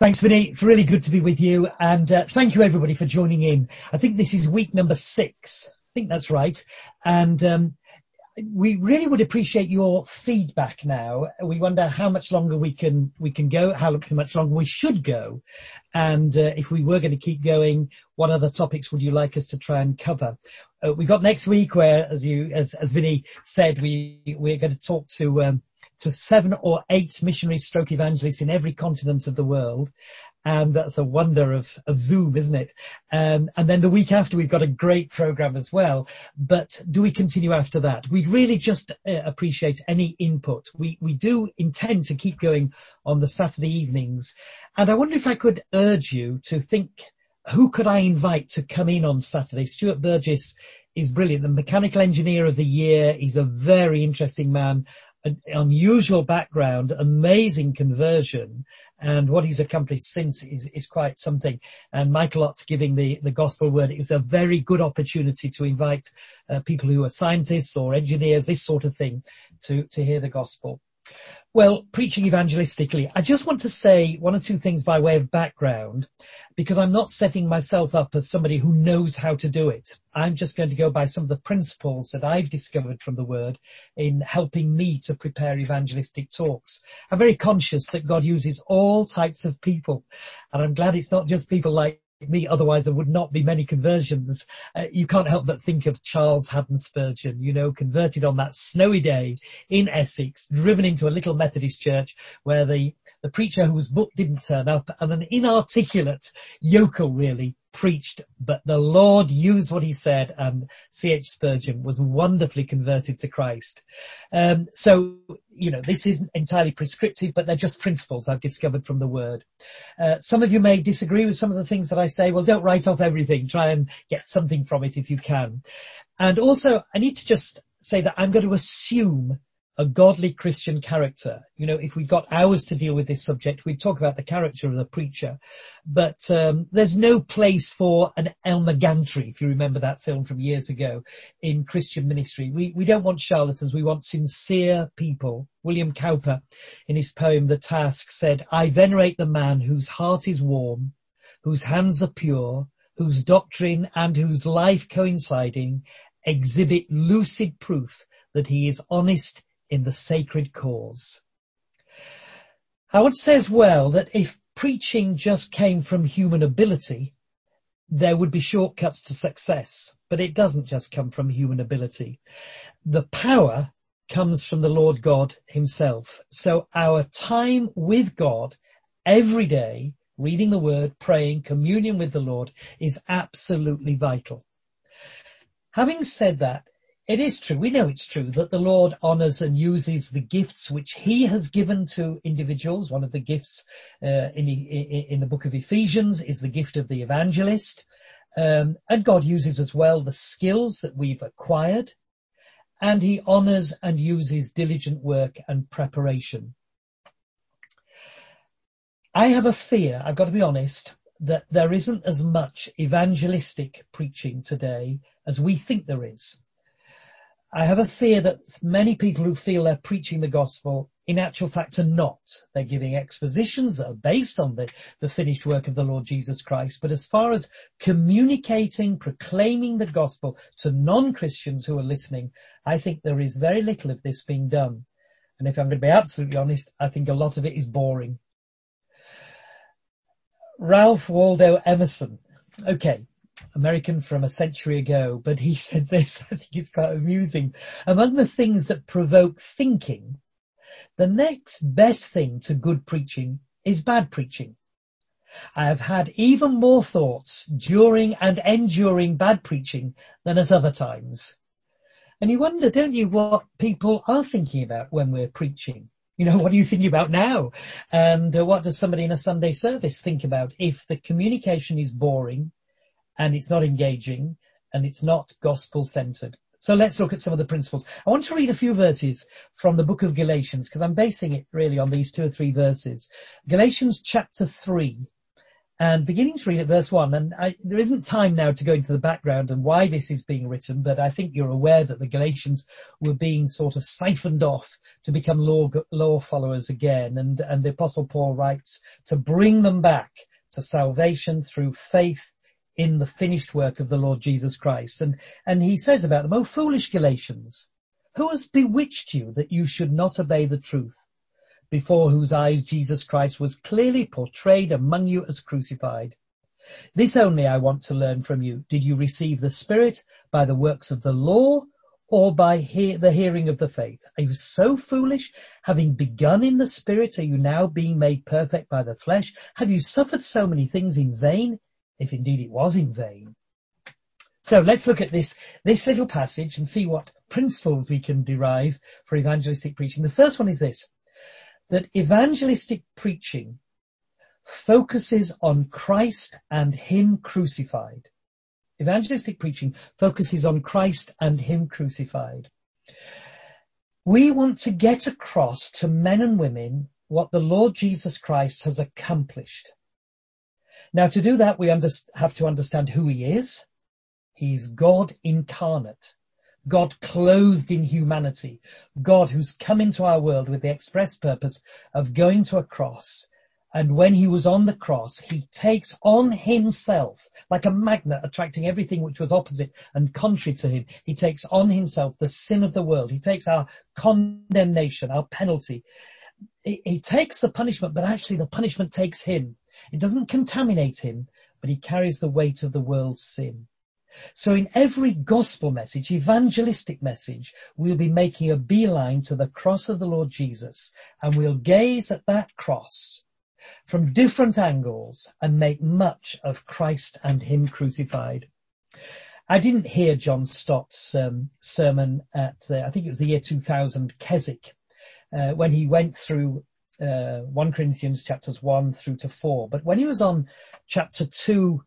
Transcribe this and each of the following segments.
Thanks, Vinny. It's really good to be with you. And uh, thank you, everybody, for joining in. I think this is week number six. I think that's right. And um, we really would appreciate your feedback now. We wonder how much longer we can we can go, how much longer we should go, and uh, if we were going to keep going, what other topics would you like us to try and cover? Uh, we got next week where, as you as as Vinny said, we we're going to talk to um, to seven or eight missionary stroke evangelists in every continent of the world. And that's a wonder of, of Zoom, isn't it? Um, and then the week after, we've got a great program as well. But do we continue after that? We'd really just uh, appreciate any input. We, we do intend to keep going on the Saturday evenings. And I wonder if I could urge you to think, who could I invite to come in on Saturday? Stuart Burgess is brilliant. The mechanical engineer of the year. He's a very interesting man an unusual background, amazing conversion, and what he's accomplished since is, is quite something. And Michael Ott's giving the, the gospel word. It was a very good opportunity to invite uh, people who are scientists or engineers, this sort of thing, to, to hear the gospel. Well, preaching evangelistically, I just want to say one or two things by way of background, because I'm not setting myself up as somebody who knows how to do it. I'm just going to go by some of the principles that I've discovered from the word in helping me to prepare evangelistic talks. I'm very conscious that God uses all types of people, and I'm glad it's not just people like me, otherwise there would not be many conversions. Uh, you can't help but think of Charles Haddon Spurgeon, you know, converted on that snowy day in Essex, driven into a little Methodist church where the, the preacher who was booked didn't turn up and an inarticulate yokel really preached, but the Lord used what he said and C.H. Spurgeon was wonderfully converted to Christ. Um, so, you know, this isn't entirely prescriptive, but they're just principles I've discovered from the word. Uh, some of you may disagree with some of the things that I say. Well, don't write off everything. Try and get something from it if you can. And also, I need to just say that I'm going to assume a godly Christian character. You know, if we got hours to deal with this subject, we'd talk about the character of the preacher. But um, there's no place for an Elmer Gantry, if you remember that film from years ago, in Christian ministry. We we don't want charlatans. We want sincere people. William Cowper, in his poem *The Task*, said, "I venerate the man whose heart is warm, whose hands are pure, whose doctrine and whose life coinciding exhibit lucid proof that he is honest in the sacred cause. I would say as well that if preaching just came from human ability, there would be shortcuts to success, but it doesn't just come from human ability. The power comes from the Lord God himself. So our time with God every day, reading the word, praying, communion with the Lord is absolutely vital. Having said that, it is true, we know it's true, that the Lord honours and uses the gifts which He has given to individuals. One of the gifts uh, in, in, the book of Ephesians is the gift of the evangelist. Um, and God uses as well the skills that we've acquired. And He honours and uses diligent work and preparation. I have a fear, I've got to be honest, that there isn't as much evangelistic preaching today as we think there is. I have a fear that many people who feel they're preaching the gospel in actual fact are not. They're giving expositions that are based on the, the finished work of the Lord Jesus Christ. But as far as communicating, proclaiming the gospel to non-Christians who are listening, I think there is very little of this being done. And if I'm going to be absolutely honest, I think a lot of it is boring. Ralph Waldo Emerson. Okay, American from a century ago, but he said this, I think it's quite amusing. Among the things that provoke thinking, the next best thing to good preaching is bad preaching. I have had even more thoughts during and enduring bad preaching than at other times. And you wonder, don't you, what people are thinking about when we're preaching? You know, what are you thinking about now? And uh, what does somebody in a Sunday service think about if the communication is boring, and it's not engaging and it's not gospel centered. So let's look at some of the principles. I want to read a few verses from the book of Galatians because I'm basing it really on these two or three verses. Galatians chapter three and beginning to read at verse one, and I, there isn't time now to go into the background and why this is being written, but I think you're aware that the Galatians were being sort of siphoned off to become law, law followers again, and, and the apostle Paul writes to bring them back to salvation through faith in the finished work of the Lord Jesus Christ. And, and he says about them, O foolish Galatians, who has bewitched you that you should not obey the truth? before whose eyes Jesus Christ was clearly portrayed among you as crucified. This only I want to learn from you. Did you receive the Spirit by the works of the law or by the hearing of the faith? Are you so foolish? Having begun in the Spirit, are you now being made perfect by the flesh? Have you suffered so many things in vain? If indeed it was in vain. So let's look at this, this little passage and see what principles we can derive for evangelistic preaching. The first one is this that evangelistic preaching focuses on Christ and Him crucified. Evangelistic preaching focuses on Christ and Him crucified. We want to get across to men and women what the Lord Jesus Christ has accomplished. Now to do that, we have to understand who He is. He's God incarnate. God clothed in humanity, God who's come into our world with the express purpose of going to a cross. And when he was on the cross, he takes on himself, like a magnet attracting everything which was opposite and contrary to him, he takes on himself the sin of the world. He takes our condemnation, our penalty. He, he takes the punishment, but actually the punishment takes him. It doesn't contaminate him, but he carries the weight of the world's sin. So in every gospel message, evangelistic message, we'll be making a beeline to the cross of the Lord Jesus and we'll gaze at that cross from different angles and make much of Christ and Him crucified. I didn't hear John Stott's um, sermon at, uh, I think it was the year 2000, Keswick, uh, when he went through uh, 1 Corinthians chapters 1 through to 4. But when he was on chapter 2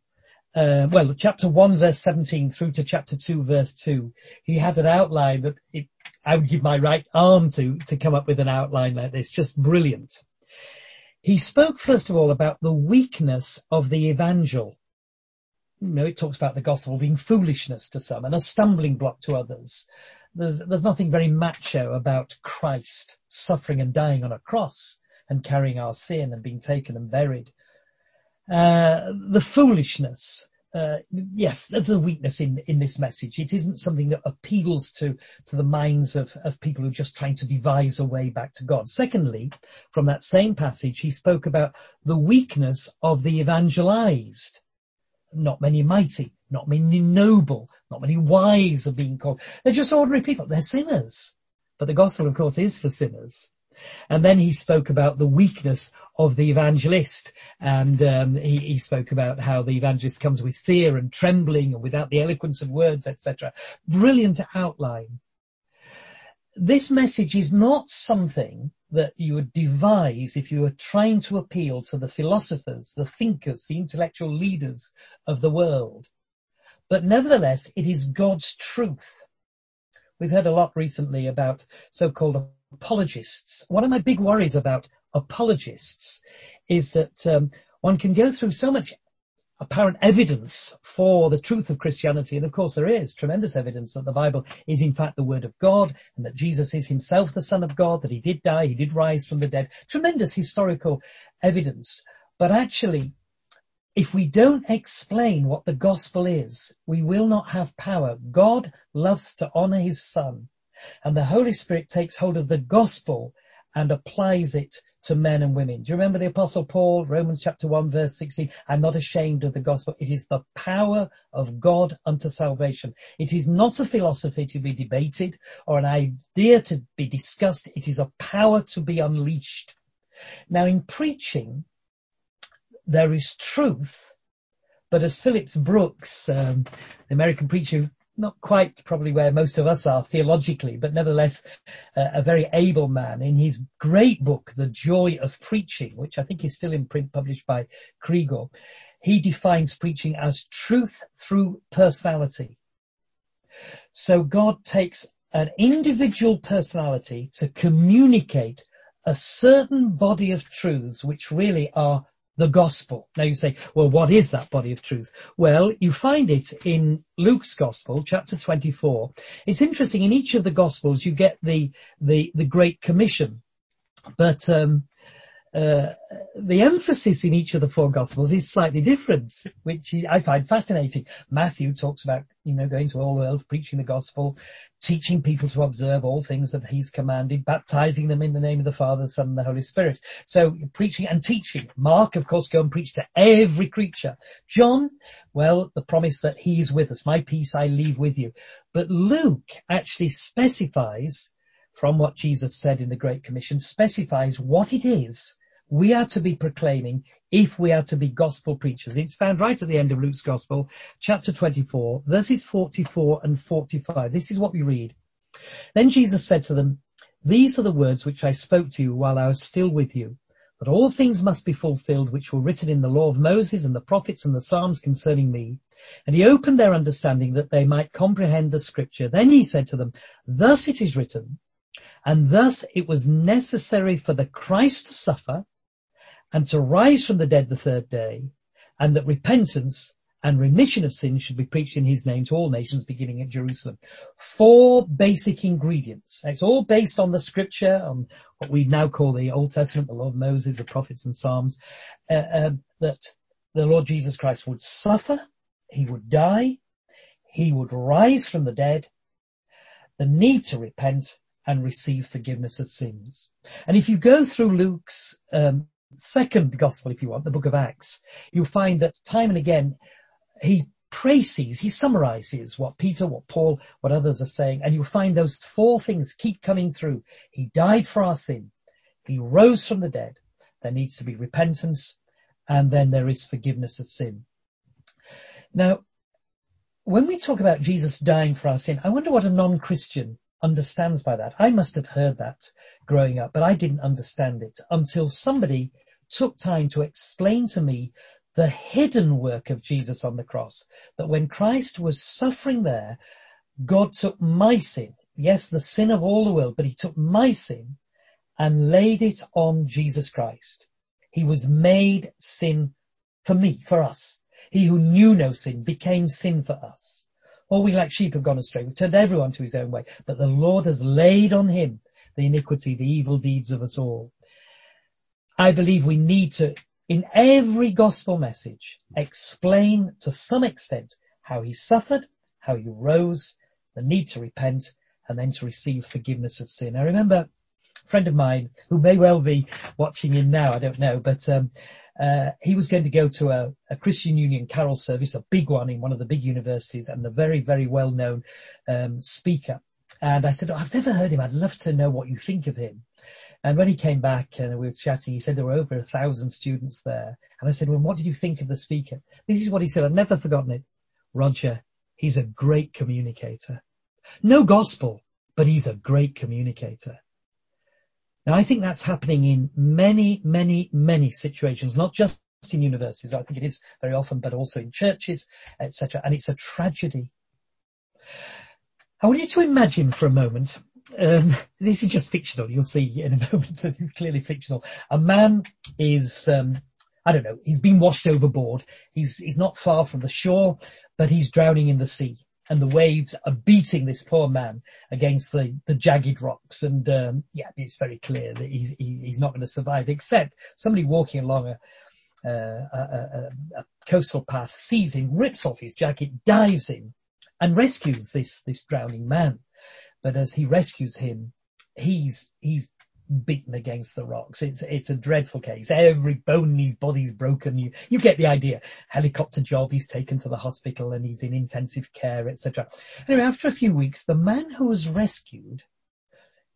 uh, well, chapter 1 verse 17 through to chapter 2 verse 2, he had an outline that it, I would give my right arm to, to come up with an outline like this. Just brilliant. He spoke first of all about the weakness of the evangel. You know, it talks about the gospel being foolishness to some and a stumbling block to others. There's, there's nothing very macho about Christ suffering and dying on a cross and carrying our sin and being taken and buried uh, the foolishness. Uh, yes, there's a weakness in, in this message. It isn't something that appeals to, to the minds of, of people who are just trying to devise a way back to God. Secondly, from that same passage, he spoke about the weakness of the evangelized. Not many mighty, not many noble, not many wise are being called. They're just ordinary people. They're sinners. But the gospel, of course, is for sinners. And then he spoke about the weakness of the evangelist, and um, he, he, spoke about how the evangelist comes with fear and trembling and without the eloquence of words, etc. Brilliant outline. This message is not something that you would devise if you were trying to appeal to the philosophers, the thinkers, the intellectual leaders of the world. But nevertheless, it is God's truth. We've heard a lot recently about so-called apologists. One of my big worries about apologists is that um, one can go through so much apparent evidence for the truth of Christianity. And of course there is tremendous evidence that the Bible is in fact the word of God and that Jesus is himself the son of God, that he did die, he did rise from the dead. Tremendous historical evidence. But actually, if we don't explain what the gospel is, we will not have power. God loves to honor his son and the Holy Spirit takes hold of the gospel and applies it to men and women. Do you remember the apostle Paul, Romans chapter 1 verse 16? I'm not ashamed of the gospel. It is the power of God unto salvation. It is not a philosophy to be debated or an idea to be discussed. It is a power to be unleashed. Now in preaching, there is truth, but as Phillips Brooks, um, the American preacher not quite probably where most of us are theologically, but nevertheless uh, a very able man. In his great book, The Joy of Preaching, which I think is still in print published by Kregel, he defines preaching as truth through personality. So God takes an individual personality to communicate a certain body of truths which really are the gospel. Now you say, well, what is that body of truth? Well, you find it in Luke's gospel, chapter 24. It's interesting. In each of the gospels, you get the, the, the Great Commission. But, um, uh, the emphasis in each of the four gospels is slightly different, which I find fascinating. Matthew talks about, you know, going to all the world, preaching the gospel, teaching people to observe all things that he's commanded, baptizing them in the name of the Father, the Son, and the Holy Spirit. So preaching and teaching. Mark, of course, go and preach to every creature. John, well, the promise that he's with us. My peace I leave with you. But Luke actually specifies from what Jesus said in the Great Commission, specifies what it is we are to be proclaiming if we are to be gospel preachers. It's found right at the end of Luke's gospel, chapter 24, verses 44 and 45. This is what we read. Then Jesus said to them, these are the words which I spoke to you while I was still with you, that all things must be fulfilled which were written in the law of Moses and the prophets and the Psalms concerning me. And he opened their understanding that they might comprehend the scripture. Then he said to them, thus it is written, and thus it was necessary for the Christ to suffer and to rise from the dead the third day, and that repentance and remission of sins should be preached in his name to all nations beginning at Jerusalem. Four basic ingredients. It's all based on the scripture, on what we now call the Old Testament, the law of Moses, the prophets and Psalms, uh, uh, that the Lord Jesus Christ would suffer, he would die, he would rise from the dead, the need to repent and receive forgiveness of sins. And if you go through Luke's um, second gospel, if you want, the book of Acts, you'll find that time and again he praces, he summarizes what Peter, what Paul, what others are saying, and you'll find those four things keep coming through. He died for our sin. He rose from the dead. There needs to be repentance, and then there is forgiveness of sin. Now, when we talk about Jesus dying for our sin, I wonder what a non-Christian understands by that. I must have heard that growing up, but I didn't understand it until somebody took time to explain to me the hidden work of Jesus on the cross. That when Christ was suffering there, God took my sin, yes, the sin of all the world, but he took my sin and laid it on Jesus Christ. He was made sin for me, for us. He who knew no sin became sin for us. All we like sheep have gone astray. We've turned everyone to his own way, but the Lord has laid on him the iniquity, the evil deeds of us all. I believe we need to, in every gospel message, explain to some extent how he suffered, how he rose, the need to repent, and then to receive forgiveness of sin. I remember a friend of mine who may well be watching in now, I don't know, but um, uh, he was going to go to a, a, Christian Union carol service, a big one in one of the big universities, and a very, very well-known um, speaker. And I said, oh, I've never heard him. I'd love to know what you think of him. And when he came back and we were chatting, he said there were over a thousand students there. And I said, well, what did you think of the speaker? This is what he said. I've never forgotten it. Roger, he's a great communicator. No gospel, but he's a great communicator. Now, I think that's happening in many, many, many situations, not just in universities. I think it is very often, but also in churches, etc. And it's a tragedy. I want you to imagine for a moment. Um, this is just fictional. You'll see in a moment that it's clearly fictional. A man is, um, I don't know, he's been washed overboard. He's he's not far from the shore, but he's drowning in the sea and the waves are beating this poor man against the, the jagged rocks. And um, yeah, it's very clear that he's he's not going to survive. Except somebody walking along a, uh, a, a, a, coastal path sees him, rips off his jacket, dives in, and rescues this this drowning man. But as he rescues him, he's he's beaten against the rocks. It's it's a dreadful case. Every bone in his body's broken. You you get the idea. Helicopter job. He's taken to the hospital and he's in intensive care, etc. Anyway, after a few weeks, the man who was rescued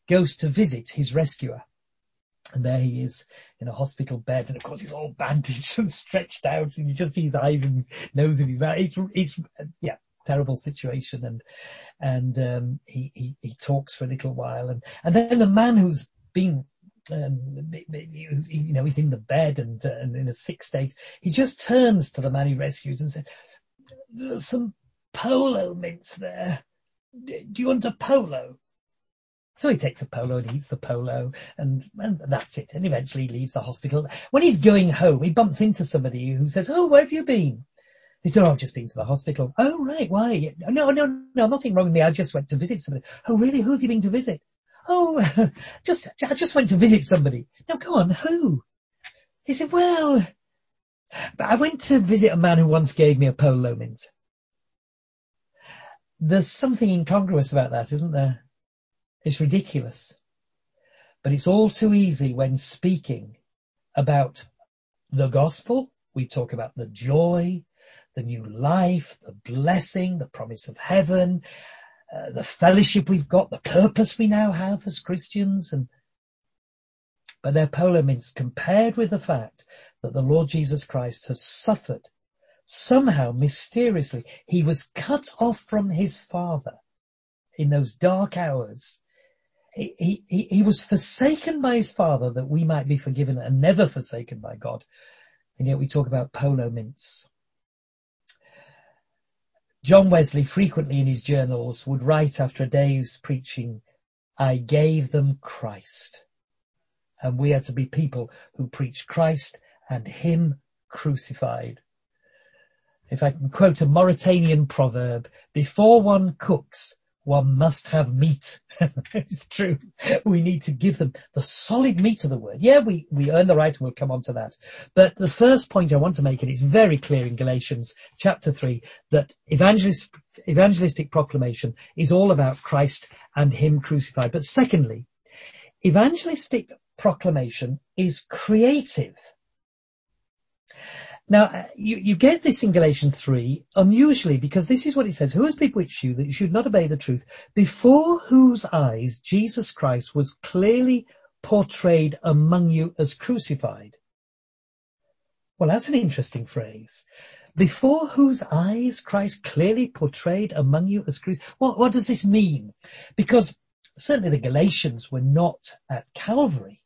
goes to visit his rescuer. And there he is in a hospital bed, and of course he's all bandaged and stretched out, and you just see his eyes and his nose and his mouth. It's, it's, yeah, terrible situation, and and um, he, he he talks for a little while, and and then the man who's been um, you know, he's in the bed and, uh, and in a sick state. He just turns to the man he rescues and says, "There's some polo mints there. Do you want a polo?" So he takes a polo and eats the polo and, and that's it. And eventually leaves the hospital. When he's going home, he bumps into somebody who says, Oh, where have you been? He said, Oh, I've just been to the hospital. Oh, right. Why? No, no, no, nothing wrong with me. I just went to visit somebody. Oh, really? Who have you been to visit? Oh, just, I just went to visit somebody. Now go on. Who? He said, well, but I went to visit a man who once gave me a polo mint. There's something incongruous about that, isn't there? It's ridiculous. But it's all too easy when speaking about the gospel. We talk about the joy, the new life, the blessing, the promise of heaven, uh, the fellowship we've got, the purpose we now have as Christians and but they're polo mints compared with the fact that the Lord Jesus Christ has suffered somehow mysteriously. He was cut off from his father in those dark hours. He, he, he was forsaken by his father that we might be forgiven and never forsaken by God. And yet we talk about polo mints. John Wesley frequently in his journals would write after a day's preaching, I gave them Christ. And we are to be people who preach Christ and Him crucified. If I can quote a Mauritanian proverb, before one cooks, one must have meat. it's true. We need to give them the solid meat of the word. Yeah, we, we earn the right and we'll come on to that. But the first point I want to make, and it's very clear in Galatians chapter three, that evangelist, evangelistic proclamation is all about Christ and Him crucified. But secondly, evangelistic proclamation is creative. Now, uh, you, you get this in Galatians 3, unusually, because this is what it says, Who has bewitched you that you should not obey the truth, before whose eyes Jesus Christ was clearly portrayed among you as crucified? Well, that's an interesting phrase. Before whose eyes Christ clearly portrayed among you as crucified. What, what does this mean? Because certainly the Galatians were not at Calvary.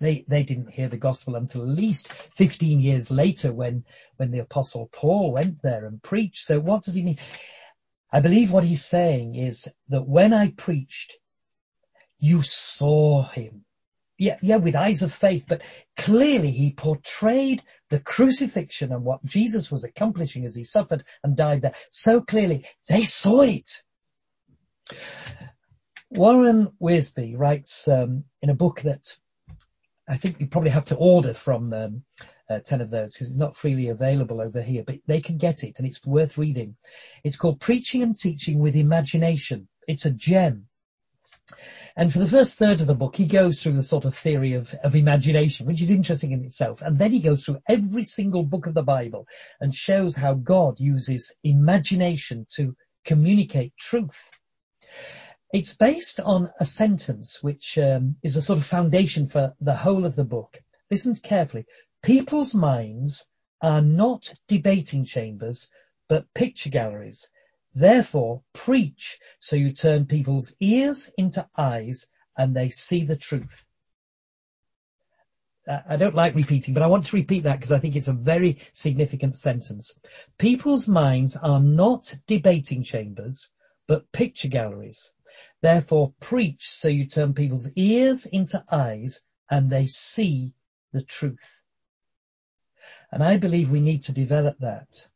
They, they didn't hear the gospel until at least 15 years later when, when the apostle Paul went there and preached. So what does he mean? I believe what he's saying is that when I preached, you saw him. Yeah, yeah, with eyes of faith, but clearly he portrayed the crucifixion and what Jesus was accomplishing as he suffered and died there. So clearly they saw it. Warren Wiersbe writes um, in a book that I think you probably have to order from um, uh, 10 of those because it's not freely available over here, but they can get it and it's worth reading. It's called Preaching and Teaching with Imagination. It's a gem. And for the first third of the book, he goes through the sort of theory of, of imagination, which is interesting in itself. And then he goes through every single book of the Bible and shows how God uses imagination to communicate truth. It's based on a sentence which um, is a sort of foundation for the whole of the book. Listen carefully. People's minds are not debating chambers, but picture galleries. Therefore, preach so you turn people's ears into eyes and they see the truth. I don't like repeating, but I want to repeat that because I think it's a very significant sentence. People's minds are not debating chambers, but picture galleries. Therefore preach so you turn people's ears into eyes and they see the truth. And I believe we need to develop that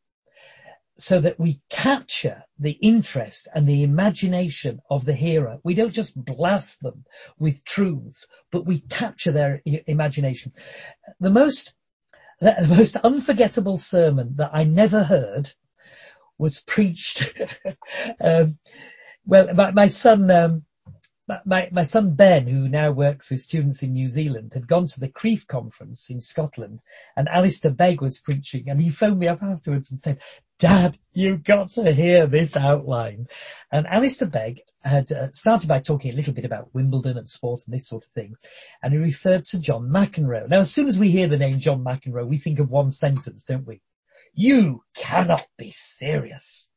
so that we capture the interest and the imagination of the hearer. We don't just blast them with truths, but we capture their imagination. The most, the most unforgettable sermon that I never heard was preached um, well, my, my son, um, my, my son Ben, who now works with students in New Zealand, had gone to the Crieff conference in Scotland and Alistair Begg was preaching and he phoned me up afterwards and said, Dad, you've got to hear this outline. And Alistair Begg had uh, started by talking a little bit about Wimbledon and sport and this sort of thing. And he referred to John McEnroe. Now, as soon as we hear the name John McEnroe, we think of one sentence, don't we? You cannot be serious.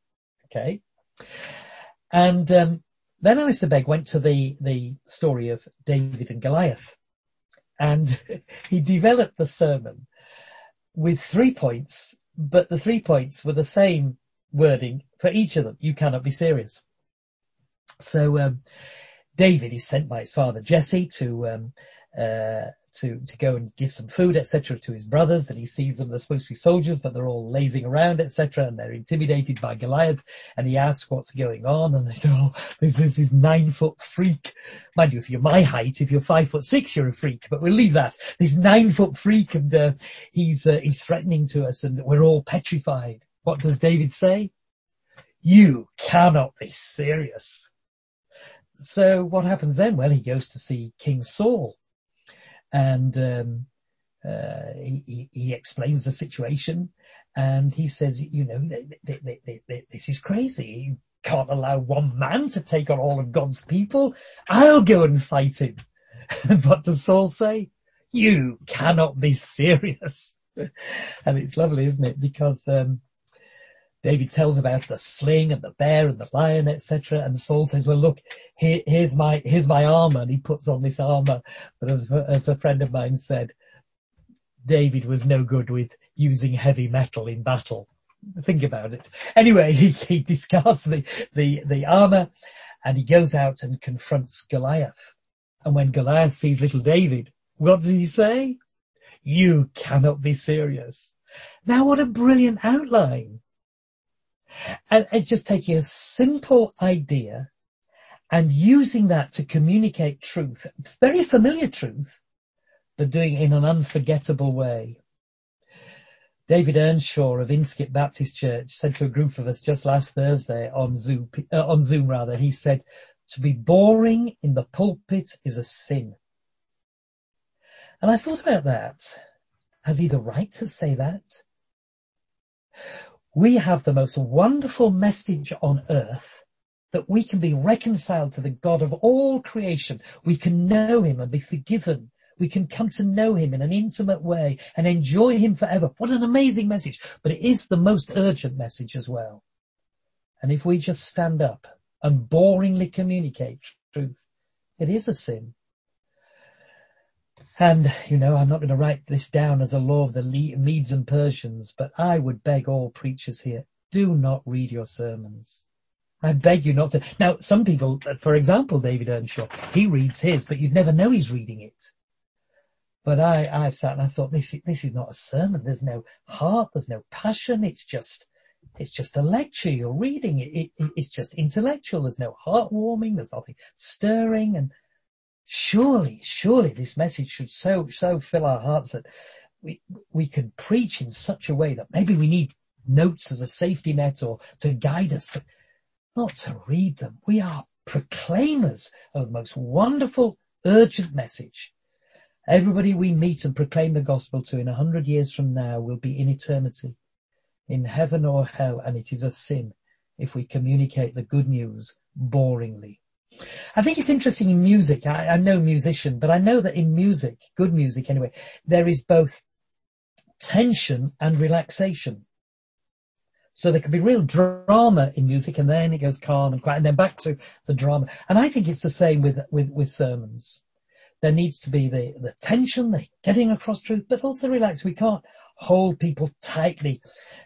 Okay. And um, then Alistair Begg went to the, the story of David and Goliath. And he developed the sermon with three points, but the three points were the same wording for each of them. You cannot be serious. So um, David is sent by his father Jesse to um, uh, to to go and give some food, etc., to his brothers. And he sees them; they're supposed to be soldiers, but they're all lazing around, etc., and they're intimidated by Goliath. And he asks what's going on, and they say, "Oh, there's, there's this nine foot freak." Mind you, if you're my height, if you're five foot six, you're a freak. But we'll leave that. This nine foot freak, and uh, he's uh, he's threatening to us, and we're all petrified. What does David say? You cannot be serious. So what happens then? Well, he goes to see King Saul and um, uh, he, he, explains the situation and he says, you know, this is crazy. You can't allow one man to take on all of God's people. I'll go and fight him. What does Saul say? You cannot be serious. and it's lovely, isn't it? Because um, David tells about the sling and the bear and the lion, etc. And Saul says, well, look, here, here's my, here's my armor. And he puts on this armor. But as, as a friend of mine said, David was no good with using heavy metal in battle. Think about it. Anyway, he, he discards the, the, the armor and he goes out and confronts Goliath. And when Goliath sees little David, what does he say? You cannot be serious. Now what a brilliant outline. And it's just taking a simple idea and using that to communicate truth, very familiar truth, but doing it in an unforgettable way. David Earnshaw of Inskip Baptist Church said to a group of us just last Thursday on Zoom, uh, on Zoom rather, he said, to be boring in the pulpit is a sin. And I thought about that. Has he the right to say that? We have the most wonderful message on earth that we can be reconciled to the God of all creation. We can know him and be forgiven. We can come to know him in an intimate way and enjoy him forever. What an amazing message. But it is the most urgent message as well. And if we just stand up and boringly communicate truth, it is a sin. And, you know, I'm not going to write this down as a law of the Medes and Persians, but I would beg all preachers here, do not read your sermons. I beg you not to. Now, some people, for example, David Earnshaw, he reads his, but you'd never know he's reading it. But I, I've sat and I thought, this, this is not a sermon. There's no heart. There's no passion. It's just, it's just a lecture. You're reading it. it it's just intellectual. There's no heartwarming. There's nothing stirring. And surely, surely this message should so, so fill our hearts that we, we can preach in such a way that maybe we need notes as a safety net or to guide us, but not to read them. We are proclaimers of the most wonderful, urgent message. Everybody we meet and proclaim the gospel to in a hundred years from now will be in eternity, in heaven or hell, and it is a sin if we communicate the good news boringly. I think it's interesting in music. I, I'm no musician, but I know that in music, good music anyway, there is both tension and relaxation. So there can be real drama in music and then it goes calm and quiet and then back to the drama. And I think it's the same with, with, with sermons. There needs to be the, the tension, the getting across truth, but also relax. We can't hold people tightly,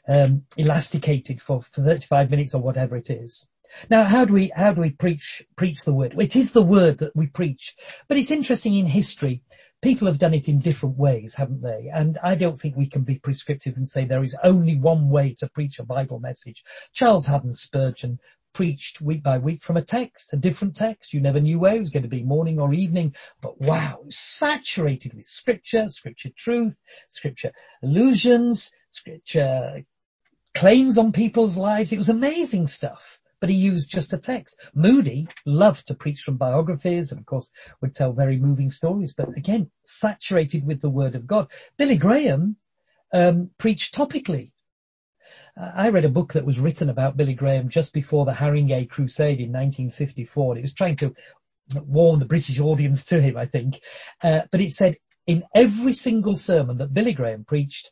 um, elasticated for, for 35 minutes or whatever it is. Now, how do we, how do we preach, preach the word? It is the word that we preach, but it's interesting in history. People have done it in different ways, haven't they? And I don't think we can be prescriptive and say there is only one way to preach a Bible message. Charles Haddon Spurgeon preached week by week from a text, a different text. You never knew where it was going to be, morning or evening. But wow, saturated with scripture, scripture truth, scripture allusions, scripture claims on people's lives. It was amazing stuff but he used just a text. Moody loved to preach from biographies and of course would tell very moving stories, but again, saturated with the word of God. Billy Graham um, preached topically. Uh, I read a book that was written about Billy Graham just before the Haringey Crusade in 1954. And it was trying to warn the British audience to him, I think. Uh, but it said in every single sermon that Billy Graham preached,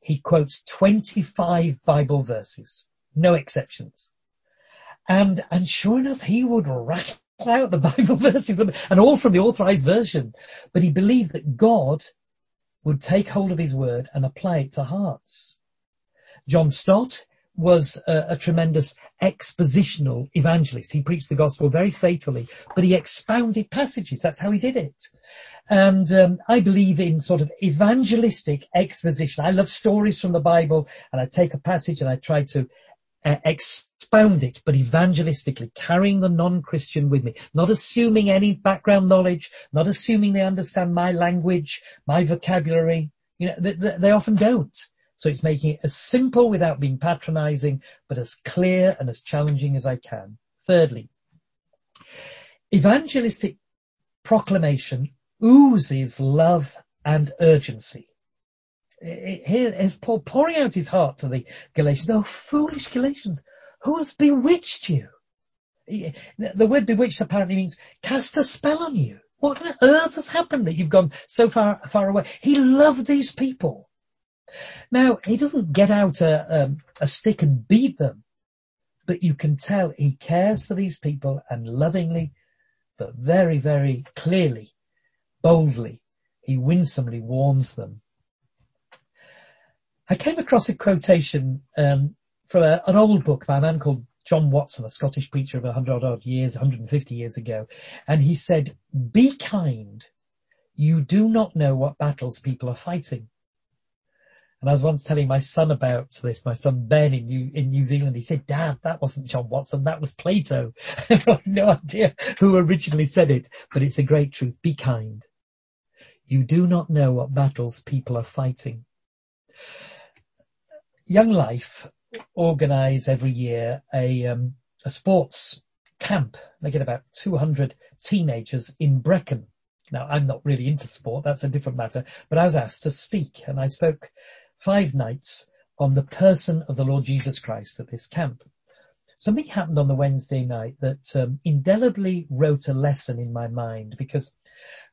he quotes 25 Bible verses. No exceptions. And, and sure enough, he would rattle out the Bible verses and all from the authorized version. But he believed that God would take hold of his word and apply it to hearts. John Stott was a, a, tremendous expositional evangelist. He preached the gospel very faithfully, but he expounded passages. That's how he did it. And um, I believe in sort of evangelistic exposition. I love stories from the Bible, and I take a passage and I try to uh, expound it, but evangelistically, carrying the non-Christian with me, not assuming any background knowledge, not assuming they understand my language, my vocabulary. You know, they, they often don't. So it's making it as simple without being patronizing, but as clear and as challenging as I can. Thirdly, evangelistic proclamation oozes love and urgency. Here is Paul pouring out his heart to the Galatians. Oh, foolish Galatians, who has bewitched you? The word bewitched apparently means cast a spell on you. What on earth has happened that you've gone so far, far away? He loved these people. Now, he doesn't get out a, um, a stick and beat them, but you can tell he cares for these people and lovingly, but very, very clearly, boldly, he winsomely warns them. I came across a quotation um, from a, an old book by a man called John Watson, a Scottish preacher of 100 odd years, 150 years ago, and he said, be kind. You do not know what battles people are fighting. And I was once telling my son about this, my son Ben in New, in New Zealand. He said, Dad, that wasn't John Watson, that was Plato. I have no idea who originally said it, but it's a great truth. Be kind. You do not know what battles people are fighting. Young Life organise every year a, um, a sports camp. They get about 200 teenagers in Brecon. Now, I'm not really into sport, that's a different matter, but I was asked to speak and I spoke five nights on the person of the Lord Jesus Christ at this camp. Something happened on the Wednesday night that um, indelibly wrote a lesson in my mind because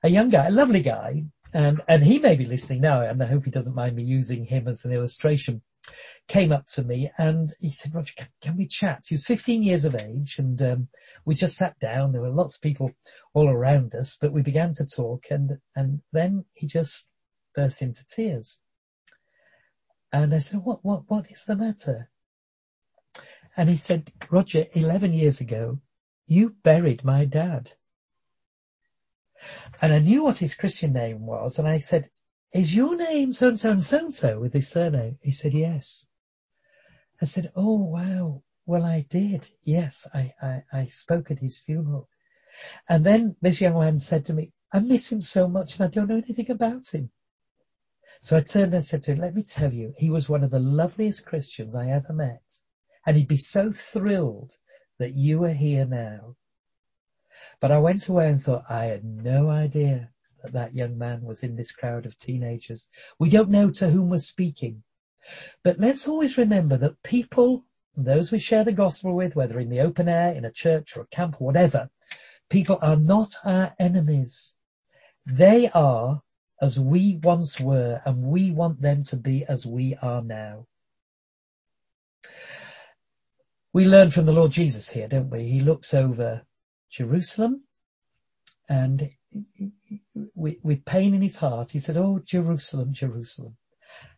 a young guy, a lovely guy, and, and he may be listening now, and I hope he doesn't mind me using him as an illustration, came up to me and he said, Roger, can, can we chat? He was 15 years of age and um, we just sat down. There were lots of people all around us, but we began to talk and, and then he just burst into tears. And I said, what, what, what is the matter? And he said, Roger, 11 years ago, you buried my dad. And I knew what his Christian name was. And I said, is your name so and so and so and so with his surname? He said, yes. I said, oh wow. Well, I did. Yes, I, I, I spoke at his funeral. And then this young man said to me, I miss him so much and I don't know anything about him. So I turned and said to him, let me tell you, he was one of the loveliest Christians I ever met. And he'd be so thrilled that you are here now. But I went away and thought, I had no idea that that young man was in this crowd of teenagers. We don't know to whom we're speaking. But let's always remember that people, those we share the gospel with, whether in the open air, in a church or a camp or whatever, people are not our enemies. They are as we once were, and we want them to be as we are now. We learn from the Lord Jesus here, don't we? He looks over Jerusalem and with pain in his heart, he says, Oh, Jerusalem, Jerusalem,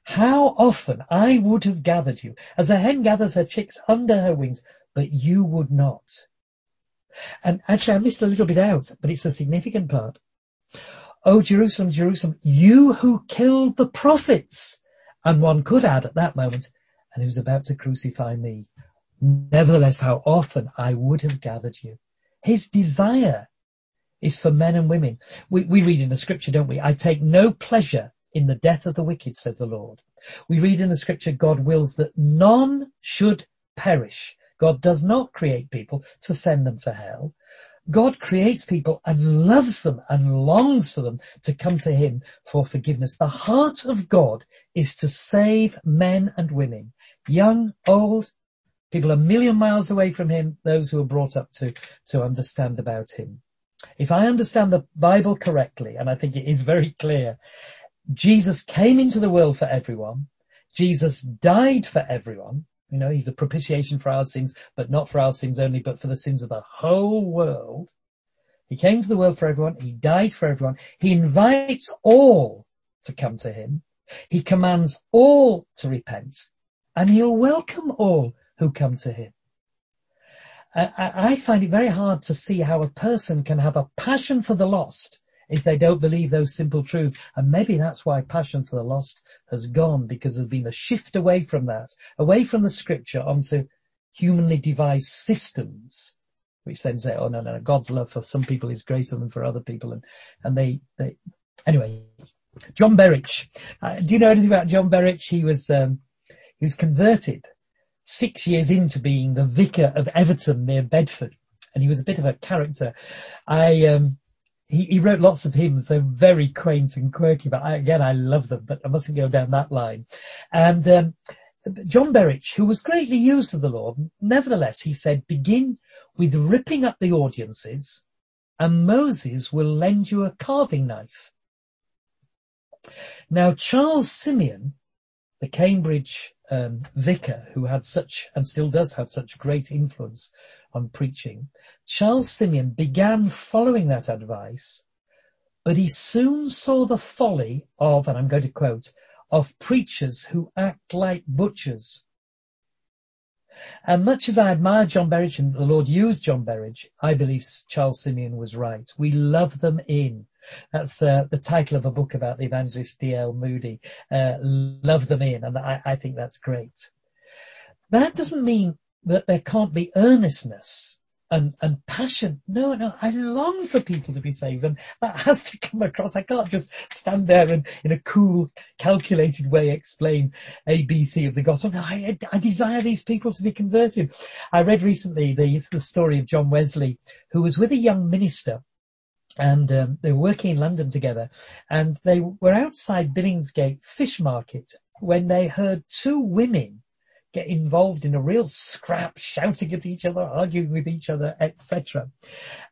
how often I would have gathered you as a hen gathers her chicks under her wings, but you would not. And actually I missed a little bit out, but it's a significant part. Oh Jerusalem, Jerusalem, you who killed the prophets. And one could add at that moment, and who's about to crucify me. Nevertheless, how often I would have gathered you. His desire is for men and women. We, we read in the scripture, don't we? I take no pleasure in the death of the wicked, says the Lord. We read in the scripture, God wills that none should perish. God does not create people to send them to hell, God creates people and loves them and longs for them to come to Him for forgiveness. The heart of God is to save men and women, young, old, people a million miles away from Him, those who are brought up to, to understand about Him. If I understand the Bible correctly, and I think it is very clear, Jesus came into the world for everyone. Jesus died for everyone. You know, he's a propitiation for our sins, but not for our sins only, but for the sins of the whole world. He came to the world for everyone. He died for everyone. He invites all to come to him. He commands all to repent and he'll welcome all who come to him. I find it very hard to see how a person can have a passion for the lost if they don't believe those simple truths. And maybe that's why passion for the lost has gone because there's been a shift away from that, away from the scripture onto humanly devised systems, which then say, oh no, no, God's love for some people is greater than for other people. And, and they, they, anyway, John Berwick. Uh, do you know anything about John Berwick? He was, um, he was converted six years into being the vicar of Everton near Bedford. And he was a bit of a character. I, um, he, he, wrote lots of hymns. They're very quaint and quirky, but I, again, I love them, but I mustn't go down that line. And, um, John Berridge, who was greatly used of the Lord, nevertheless, he said, begin with ripping up the audiences and Moses will lend you a carving knife. Now, Charles Simeon, the Cambridge um, vicar who had such and still does have such great influence on preaching, Charles Simeon began following that advice, but he soon saw the folly of, and I'm going to quote, of preachers who act like butchers. And much as I admire John Berridge and the Lord used John Berridge, I believe Charles Simeon was right. We love them in. That's uh, the title of a book about the evangelist D.L. Moody. Uh, love them in, and I, I think that's great. That doesn't mean that there can't be earnestness and, and passion. No, no, I long for people to be saved and that has to come across. I can't just stand there and in a cool, calculated way explain ABC of the gospel. No, I, I desire these people to be converted. I read recently the, the story of John Wesley who was with a young minister and um, they were working in London together, and they were outside Billingsgate Fish Market when they heard two women get involved in a real scrap, shouting at each other, arguing with each other, etc.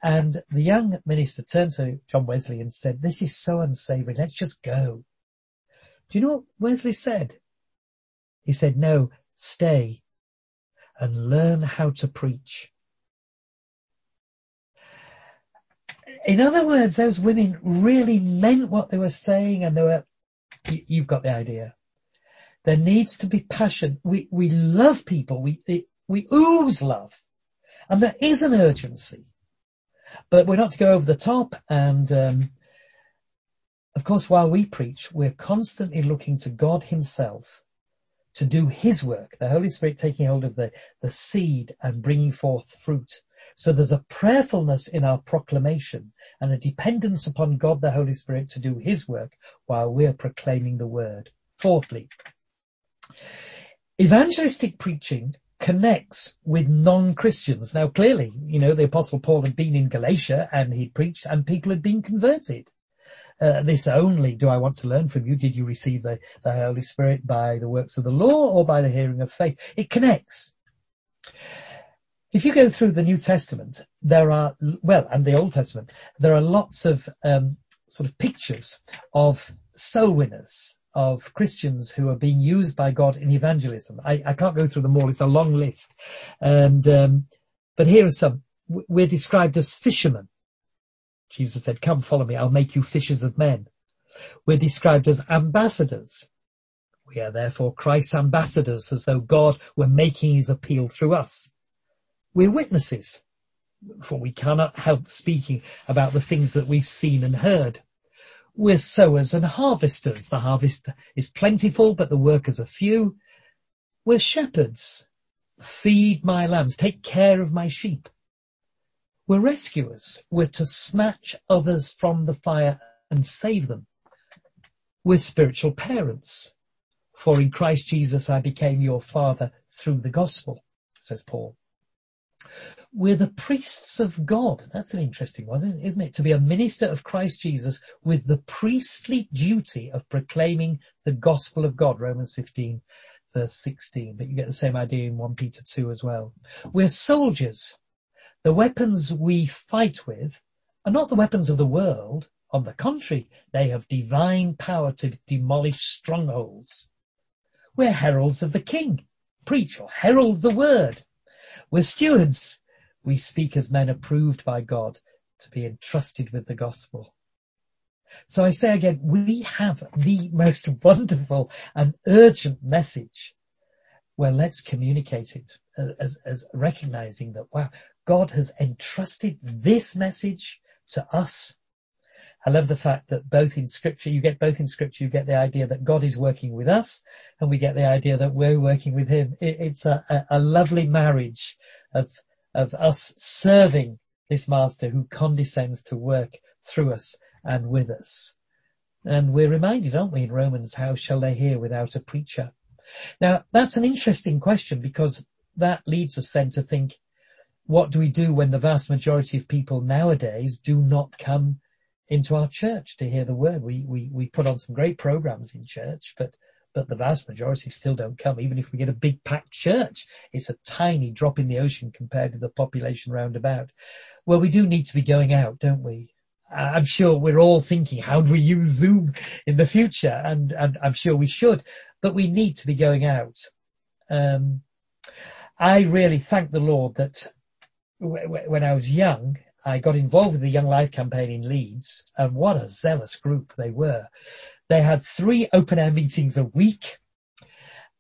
And the young minister turned to John Wesley and said, "This is so unsavoury. Let's just go." Do you know what Wesley said? He said, "No, stay and learn how to preach." in other words, those women really meant what they were saying and they were, you, have got the idea. There needs to be passion. We, we love people. We, we ooze love. And there is an urgency. But we're not to go over the top. And, um, of course, while we preach, we're constantly looking to God himself to do his work, the Holy Spirit taking hold of the, the seed and bringing forth fruit so there's a prayerfulness in our proclamation and a dependence upon God the Holy Spirit to do his work while we're proclaiming the word. Fourthly, evangelistic preaching connects with non-Christians. Now clearly, you know, the apostle Paul had been in Galatia and he preached and people had been converted. Uh, this only do I want to learn from you. Did you receive the, the Holy Spirit by the works of the law or by the hearing of faith? It connects. If you go through the New Testament, there are, well, and the Old Testament, there are lots of um, sort of pictures of soul winners, of Christians who are being used by God in evangelism. I, I can't go through them all; it's a long list. And um, but here are some. We're described as fishermen. Jesus said, "Come, follow me. I'll make you fishers of men." We're described as ambassadors. We are therefore Christ's ambassadors, as though God were making His appeal through us. We're witnesses, for we cannot help speaking about the things that we've seen and heard. We're sowers and harvesters. The harvest is plentiful, but the workers are few. We're shepherds. Feed my lambs. Take care of my sheep. We're rescuers. We're to snatch others from the fire and save them. We're spiritual parents. For in Christ Jesus I became your father through the gospel, says Paul. We're the priests of God. That's an interesting one, isn't it? To be a minister of Christ Jesus with the priestly duty of proclaiming the gospel of God, Romans 15 verse 16. But you get the same idea in 1 Peter 2 as well. We're soldiers. The weapons we fight with are not the weapons of the world. On the contrary, they have divine power to demolish strongholds. We're heralds of the king. Preach or herald the word. We're stewards. We speak as men approved by God to be entrusted with the gospel. So I say again, we have the most wonderful and urgent message. well, let's communicate it as, as recognizing that, wow, God has entrusted this message to us. I love the fact that both in scripture, you get both in scripture, you get the idea that God is working with us and we get the idea that we're working with him. It, it's a, a, a lovely marriage of, of us serving this master who condescends to work through us and with us. And we're reminded, aren't we, in Romans, how shall they hear without a preacher? Now, that's an interesting question because that leads us then to think, what do we do when the vast majority of people nowadays do not come into our church to hear the word? We, we, we put on some great programs in church, but, but the vast majority still don't come. Even if we get a big packed church, it's a tiny drop in the ocean compared to the population round about. Well, we do need to be going out, don't we? I'm sure we're all thinking, how do we use Zoom in the future? And, and I'm sure we should, but we need to be going out. Um, I really thank the Lord that w- w- when I was young, I got involved with the Young Life campaign in Leeds, and what a zealous group they were. They had three open air meetings a week,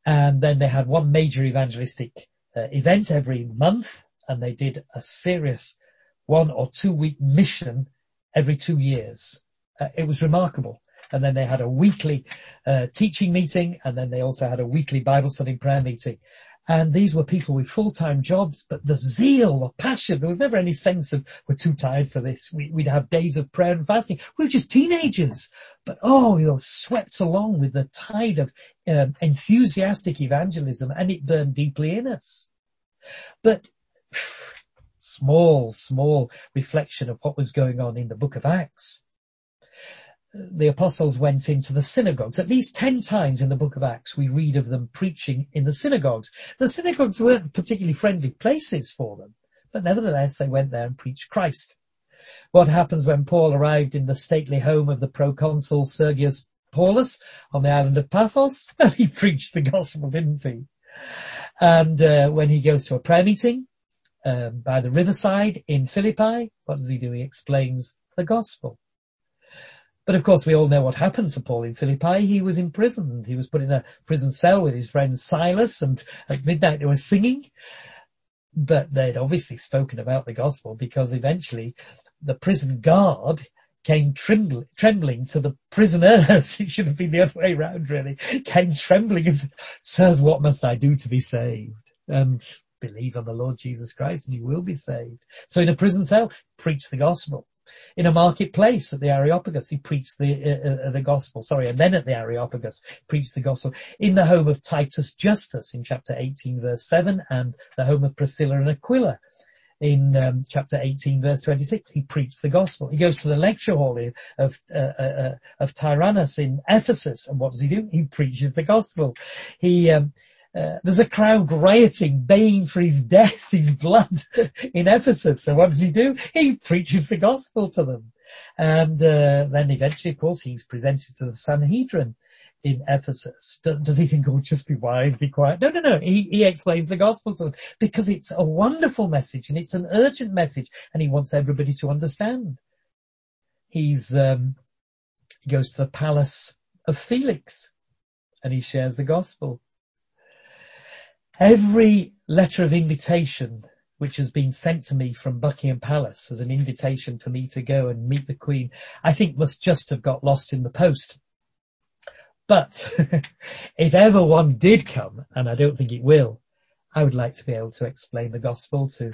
and then they had one major evangelistic uh, event every month, and they did a serious one or two week mission every two years. Uh, it was remarkable. And then they had a weekly uh, teaching meeting, and then they also had a weekly Bible study prayer meeting. And these were people with full-time jobs, but the zeal, the passion, there was never any sense of, we're too tired for this. We, would have days of prayer and fasting. We were just teenagers, but oh, we were swept along with the tide of um, enthusiastic evangelism and it burned deeply in us. But small, small reflection of what was going on in the book of Acts. The apostles went into the synagogues. At least ten times in the book of Acts we read of them preaching in the synagogues. The synagogues weren't particularly friendly places for them, but nevertheless they went there and preached Christ. What happens when Paul arrived in the stately home of the proconsul Sergius Paulus on the island of Paphos? Well, he preached the gospel, didn't he? And uh, when he goes to a prayer meeting, um, by the riverside in Philippi. What does he do? He explains the gospel. But of course, we all know what happened to Paul in Philippi. He was imprisoned. He was put in a prison cell with his friend Silas, and at midnight they were singing. But they'd obviously spoken about the gospel because eventually the prison guard came trembling, trembling to the prisoners. it should have been the other way around, really. Came trembling and said, Sirs, what must I do to be saved? And believe on the Lord Jesus Christ and you will be saved. So in a prison cell, preach the gospel. In a marketplace at the Areopagus, he preached the uh, uh, the gospel. Sorry, and then at the Areopagus, preached the gospel. In the home of Titus Justus in chapter 18, verse 7, and the home of Priscilla and Aquila in um, chapter 18, verse 26, he preached the gospel. He goes to the lecture hall of uh, uh, uh, of Tyrannus in Ephesus, and what does he do? He preaches the gospel. He um, uh, there's a crowd rioting, baying for his death, his blood in Ephesus. So what does he do? He preaches the gospel to them. And uh, then eventually, of course, he's presented to the Sanhedrin in Ephesus. Does, does he think, oh, just be wise, be quiet? No, no, no. He, he explains the gospel to them because it's a wonderful message and it's an urgent message and he wants everybody to understand. He's, um, he goes to the palace of Felix and he shares the gospel. Every letter of invitation which has been sent to me from Buckingham Palace as an invitation for me to go and meet the Queen, I think must just have got lost in the post. But if ever one did come, and I don't think it will, I would like to be able to explain the gospel to,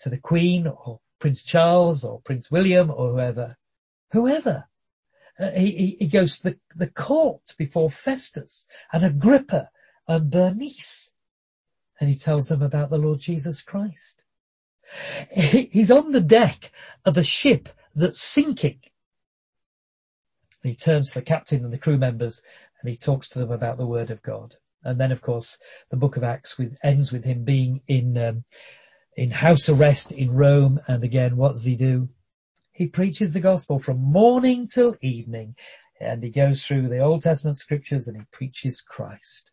to the Queen or Prince Charles or Prince William or whoever. Whoever. Uh, he, he, goes to the, the court before Festus and Agrippa and Bernice and he tells them about the Lord Jesus Christ. He's on the deck of a ship that's sinking. He turns to the captain and the crew members and he talks to them about the word of God. And then of course the book of Acts with, ends with him being in, um, in house arrest in Rome. And again, what does he do? He preaches the gospel from morning till evening and he goes through the Old Testament scriptures and he preaches Christ.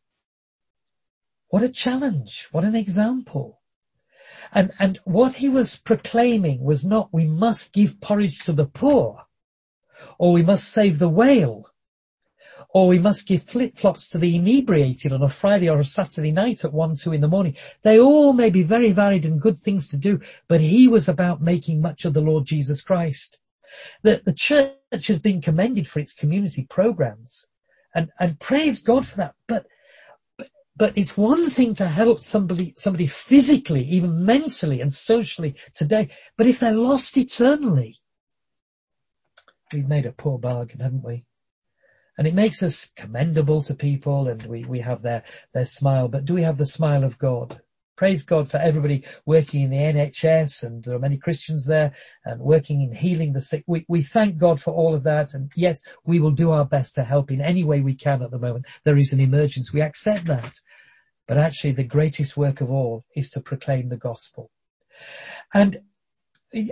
What a challenge. What an example. And, and what he was proclaiming was not we must give porridge to the poor or we must save the whale or we must give flip-flops to the inebriated on a Friday or a Saturday night at 1, 2 in the morning. They all may be very valid and good things to do, but he was about making much of the Lord Jesus Christ. The, the church has been commended for its community programs and, and praise God for that. But, but, it's one thing to help somebody, somebody physically, even mentally and socially today. But if they're lost eternally, we've made a poor bargain, haven't we? And it makes us commendable to people and we, we have their, their smile, but do we have the smile of God? Praise God for everybody working in the NHS and there are many Christians there and working in healing the sick. We, we thank God for all of that. And yes, we will do our best to help in any way we can at the moment. There is an emergency. We accept that. But actually the greatest work of all is to proclaim the gospel. And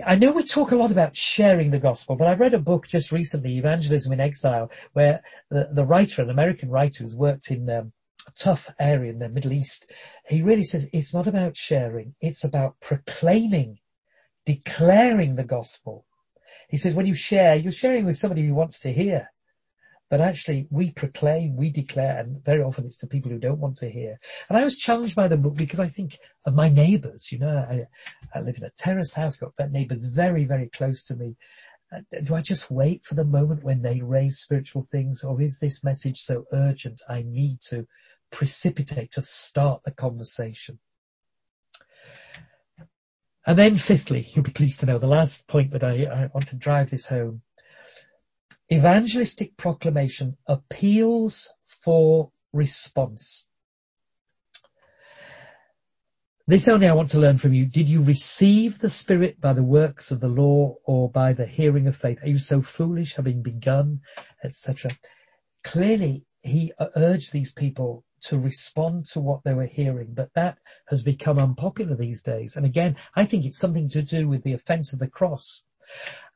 I know we talk a lot about sharing the gospel, but I read a book just recently, Evangelism in Exile, where the, the writer, an American writer who's worked in um, tough area in the Middle East, he really says it's not about sharing, it's about proclaiming, declaring the gospel. He says when you share, you're sharing with somebody who wants to hear. But actually, we proclaim, we declare, and very often it's to people who don't want to hear. And I was challenged by the book because I think of my neighbours. You know, I, I live in a terrace house, got neighbours very, very close to me. Uh, do I just wait for the moment when they raise spiritual things, or is this message so urgent I need to precipitate to start the conversation? And then fifthly, you'll be pleased to know the last point that I, I want to drive this home Evangelistic proclamation appeals for response. This only I want to learn from you. Did you receive the Spirit by the works of the law or by the hearing of faith? Are you so foolish, having begun, etc.? Clearly, he urged these people to respond to what they were hearing, but that has become unpopular these days. And again, I think it's something to do with the offense of the cross.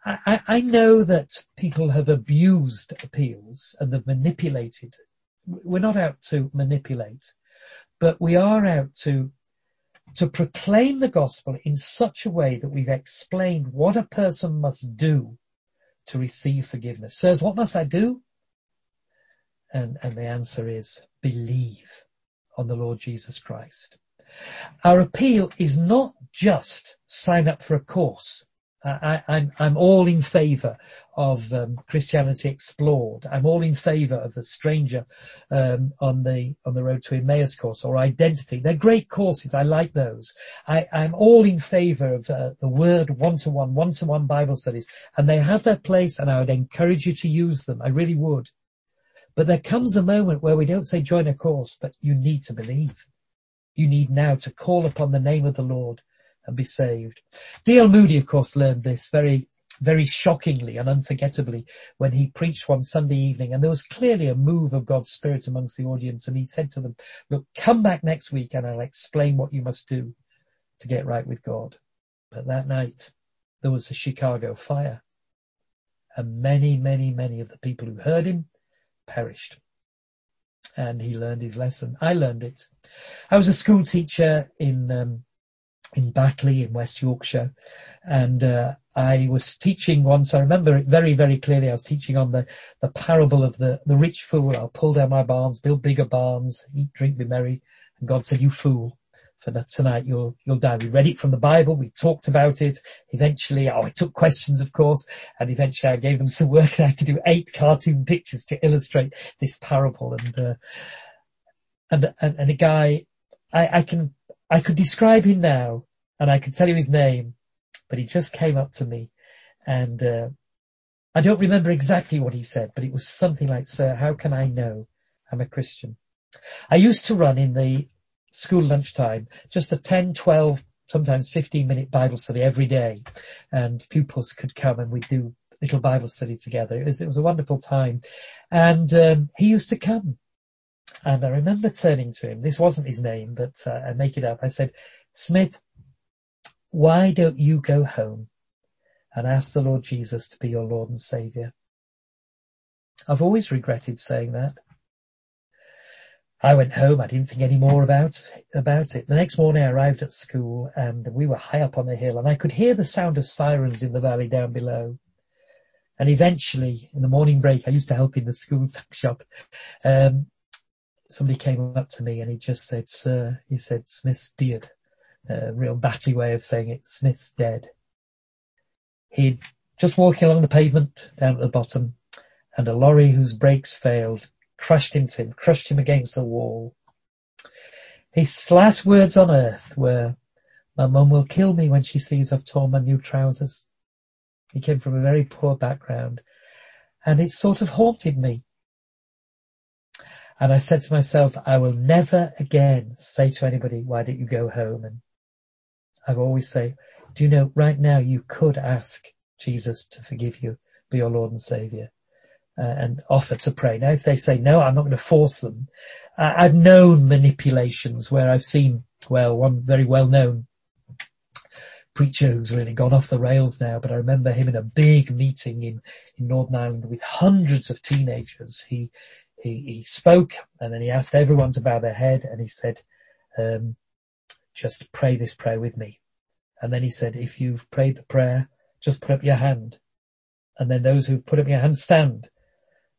I, I know that people have abused appeals and have manipulated. We're not out to manipulate, but we are out to to proclaim the gospel in such a way that we've explained what a person must do to receive forgiveness. Sirs, what must I do? And, and the answer is believe on the Lord Jesus Christ. Our appeal is not just sign up for a course I, am I'm, I'm all in favour of um, Christianity explored. I'm all in favour of the stranger um, on the on the road to Emmaus course or identity. They're great courses. I like those. I, am all in favour of uh, the word one-to-one, one-to-one Bible studies, and they have their place. And I would encourage you to use them. I really would. But there comes a moment where we don't say join a course, but you need to believe. You need now to call upon the name of the Lord and be saved. D.L. Moody, of course, learned this very, very shockingly and unforgettably when he preached one Sunday evening and there was clearly a move of God's Spirit amongst the audience and he said to them, look, come back next week and I'll explain what you must do to get right with God. But that night there was a Chicago fire and many, many, many of the people who heard him perished. And he learned his lesson. I learned it. I was a school teacher in um, in Batley in West Yorkshire. And uh, I was teaching once, I remember it very, very clearly, I was teaching on the, the parable of the, the rich fool. I'll pull down my barns, build bigger barns, eat, drink, be merry. And God said, you fool, for tonight you'll, you'll die. We read it from the Bible, we talked about it. Eventually, oh, I took questions, of course, and eventually I gave them some work. I had to do eight cartoon pictures to illustrate this parable. And, uh, and, and, and a guy, I, I can I could describe him now and I could tell you his name, but he just came up to me and, uh, I don't remember exactly what he said, but it was something like, sir, how can I know I'm a Christian? I used to run in the school lunchtime, just a 10, 12, sometimes 15 minute Bible study every day and pupils could come and we'd do little Bible study together. It was, it was a wonderful time. And, um, he used to come and I remember turning to him. This wasn't his name, but uh, I make it up. I said, Smith, why don't you go home and ask the Lord Jesus to be your Lord and Savior? I've always regretted saying that. I went home. I didn't think any more about about it. The next morning, I arrived at school, and we were high up on the hill, and I could hear the sound of sirens in the valley down below. And eventually, in the morning break, I used to help in the school tuck shop. Um, somebody came up to me and he just said, "Sir," he said, "Smith's dead." A real Batley way of saying it. Smith's dead. He'd just walking along the pavement down at the bottom, and a lorry whose brakes failed crushed into him, crushed him against the wall. His last words on earth were, my mum will kill me when she sees I've torn my new trousers. He came from a very poor background and it sort of haunted me. And I said to myself, I will never again say to anybody, why don't you go home? And I've always say, do you know, right now you could ask Jesus to forgive you, be your Lord and Savior, uh, and offer to pray. Now, if they say no, I'm not going to force them. Uh, I've known manipulations where I've seen, well, one very well known preacher who's really gone off the rails now, but I remember him in a big meeting in, in Northern Ireland with hundreds of teenagers. He, he, he spoke and then he asked everyone to bow their head and he said, um, just pray this prayer with me. And then he said, if you've prayed the prayer, just put up your hand. And then those who've put up your hand stand.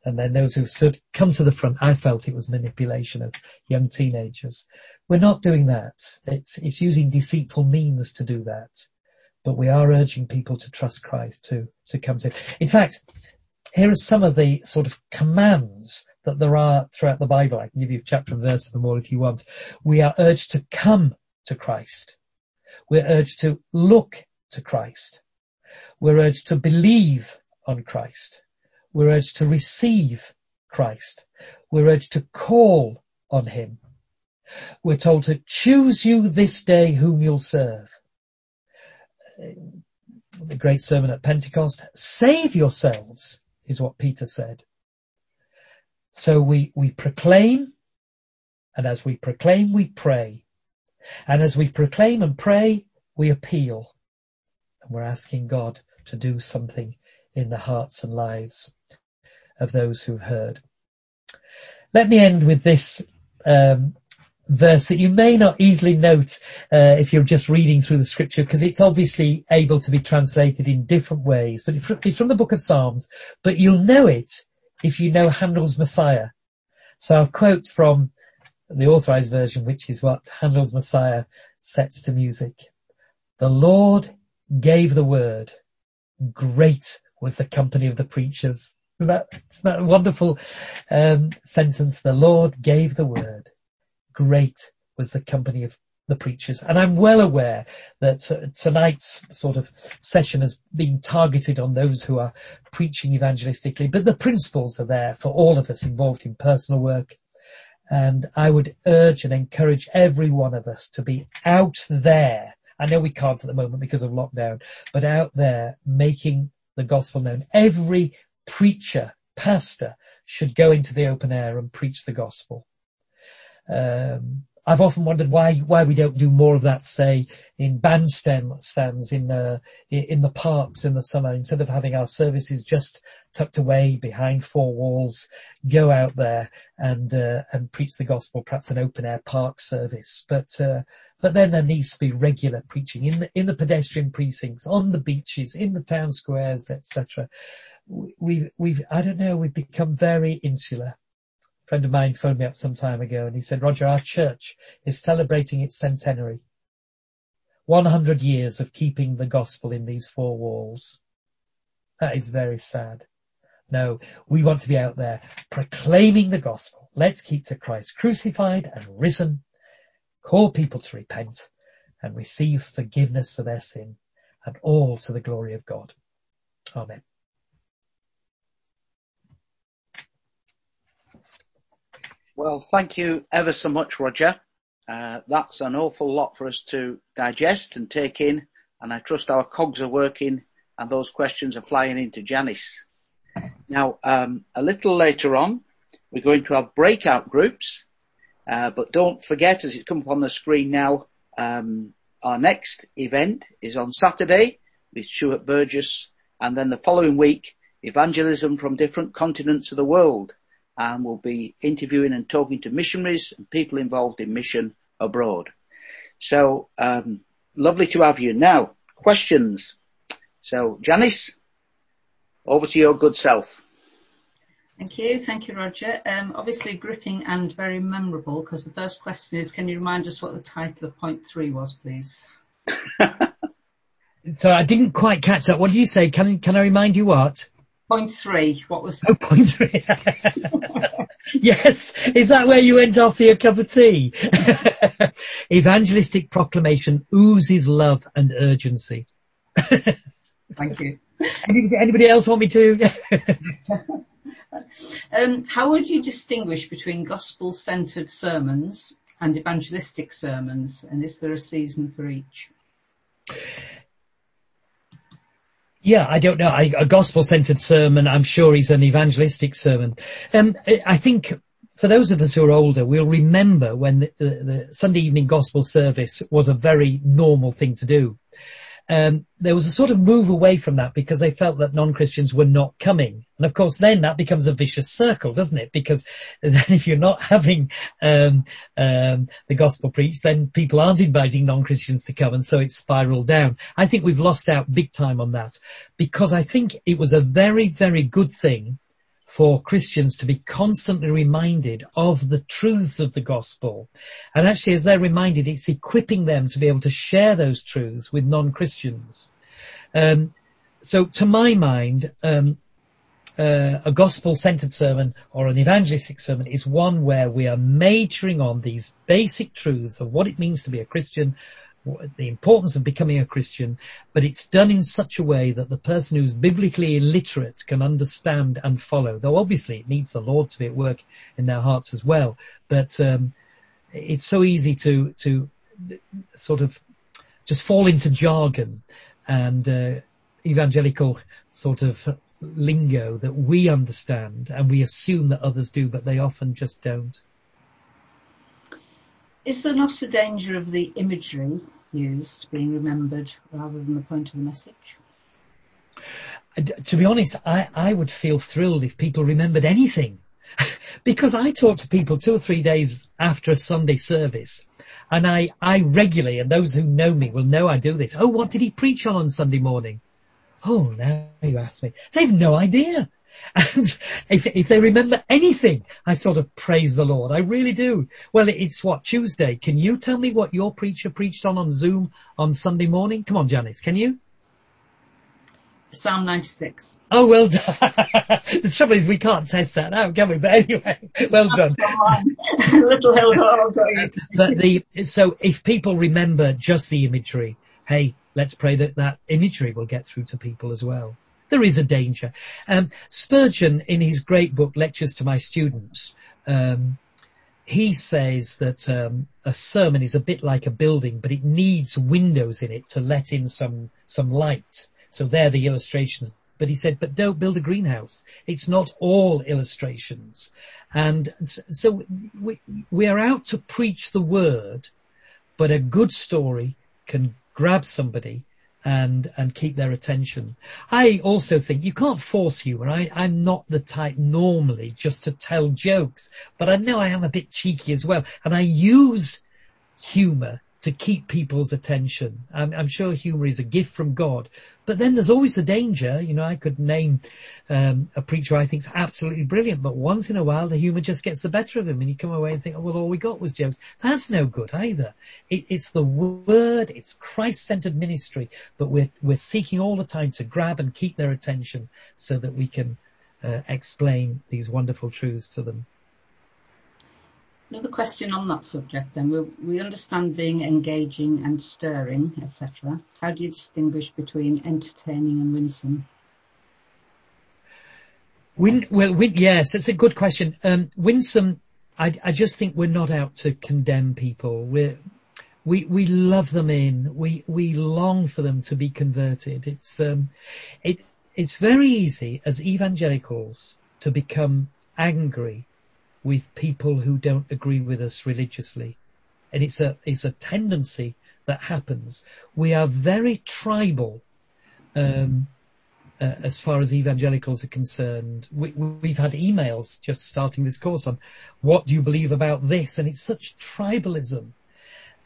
And then those who've stood come to the front. I felt it was manipulation of young teenagers. We're not doing that. It's, it's using deceitful means to do that. But we are urging people to trust Christ to, to come to. In fact, here are some of the sort of commands that there are throughout the Bible. I can give you chapter and verse of them all if you want. We are urged to come to Christ. We're urged to look to Christ. We're urged to believe on Christ. We're urged to receive Christ. We're urged to call on Him. We're told to choose you this day whom you'll serve. The great sermon at Pentecost, save yourselves is what Peter said. So we, we proclaim, and as we proclaim, we pray. And as we proclaim and pray, we appeal. And we're asking God to do something in the hearts and lives of those who've heard. Let me end with this um, verse that you may not easily note uh, if you're just reading through the scripture because it's obviously able to be translated in different ways. But it's from the book of Psalms, but you'll know it if you know Handel's Messiah. So I'll quote from the authorized version, which is what Handel's Messiah sets to music. The Lord gave the word. Great was the company of the preachers. Isn't that, isn't that a wonderful um, sentence? The Lord gave the word. Great was the company of the preachers. And I'm well aware that uh, tonight's sort of session has been targeted on those who are preaching evangelistically, but the principles are there for all of us involved in personal work. And I would urge and encourage every one of us to be out there I know we can't at the moment because of lockdown, but out there making the gospel known. Every preacher, pastor should go into the open air and preach the gospel. Um, I've often wondered why why we don't do more of that, say in bandstand stands in uh, in the parks in the summer, instead of having our services just tucked away behind four walls. Go out there and uh, and preach the gospel, perhaps an open air park service. But uh, but then there needs to be regular preaching in the in the pedestrian precincts, on the beaches, in the town squares, etc. We we've I don't know we've become very insular friend of mine phoned me up some time ago and he said, Roger, our church is celebrating its centenary. 100 years of keeping the gospel in these four walls. That is very sad. No, we want to be out there proclaiming the gospel. Let's keep to Christ crucified and risen, call people to repent and receive forgiveness for their sin and all to the glory of God. Amen. Well, thank you ever so much, Roger. Uh, that's an awful lot for us to digest and take in, and I trust our cogs are working and those questions are flying into Janice. Now, um, a little later on, we're going to have breakout groups, uh, but don't forget, as it's come up on the screen now, um, our next event is on Saturday with Stuart Burgess, and then the following week, evangelism from different continents of the world and we'll be interviewing and talking to missionaries and people involved in mission abroad. So, um, lovely to have you. Now, questions. So, Janice? Over to your good self. Thank you. Thank you, Roger. Um, obviously gripping and very memorable because the first question is, can you remind us what the title of point three was, please? so I didn't quite catch that. What did you say? Can, can I remind you what? Point three. What was? Oh, point three. yes. Is that where you went off for your cup of tea? Evangelistic proclamation oozes love and urgency. Thank you. Anybody else want me to? um, how would you distinguish between gospel-centered sermons and evangelistic sermons, and is there a season for each? Yeah, I don't know. I, a gospel-centered sermon, I'm sure, is an evangelistic sermon. Um, I think for those of us who are older, we'll remember when the, the, the Sunday evening gospel service was a very normal thing to do um, there was a sort of move away from that because they felt that non-Christians were not coming. And of course then that becomes a vicious circle, doesn't it? Because then if you're not having um, um, the gospel preached, then people aren't inviting non-Christians to come and so it's spiraled down. I think we've lost out big time on that because I think it was a very, very good thing for Christians to be constantly reminded of the truths of the gospel. And actually, as they're reminded, it's equipping them to be able to share those truths with non-Christians. Um, so to my mind, um, uh, a gospel-centered sermon or an evangelistic sermon is one where we are majoring on these basic truths of what it means to be a Christian, the importance of becoming a Christian, but it's done in such a way that the person who's biblically illiterate can understand and follow. Though obviously it needs the Lord to be at work in their hearts as well. But um, it's so easy to to sort of just fall into jargon and uh, evangelical sort of lingo that we understand and we assume that others do, but they often just don't. Is there not a danger of the imagery used being remembered rather than the point of the message? To be honest, I, I would feel thrilled if people remembered anything. because I talk to people two or three days after a Sunday service and I, I regularly, and those who know me will know I do this. Oh, what did he preach on on Sunday morning? Oh, now you ask me. They've no idea. And if, if they remember anything, I sort of praise the Lord. I really do. Well, it's what, Tuesday. Can you tell me what your preacher preached on on Zoom on Sunday morning? Come on, Janice, can you? Psalm 96. Oh, well done. the trouble is we can't test that out, can we? But anyway, well done. Little hill but the, so if people remember just the imagery, hey, let's pray that that imagery will get through to people as well there is a danger. Um, Spurgeon, in his great book, Lectures to My Students, um, he says that um, a sermon is a bit like a building, but it needs windows in it to let in some some light. So there are the illustrations. But he said, but don't build a greenhouse. It's not all illustrations. And so we, we are out to preach the word, but a good story can grab somebody and and keep their attention. I also think you can't force humour. I, I'm not the type normally just to tell jokes, but I know I am a bit cheeky as well, and I use humour to keep people's attention. I'm, I'm sure humour is a gift from God, but then there's always the danger. You know, I could name um, a preacher I think is absolutely brilliant, but once in a while the humour just gets the better of him, and you come away and think, oh, well, all we got was jokes. That's no good either. It, it's the word, it's Christ-centered ministry, but we're we're seeking all the time to grab and keep their attention so that we can uh, explain these wonderful truths to them. Another question on that subject then. We, we understand being engaging and stirring, etc. How do you distinguish between entertaining and winsome? Win, well, win, yes, it's a good question. Um, winsome, I, I just think we're not out to condemn people. We're, we, we love them in. We, we long for them to be converted. It's, um, it, it's very easy as evangelicals to become angry with people who don't agree with us religiously. And it's a, it's a tendency that happens. We are very tribal, um, uh, as far as evangelicals are concerned. We, have had emails just starting this course on what do you believe about this? And it's such tribalism.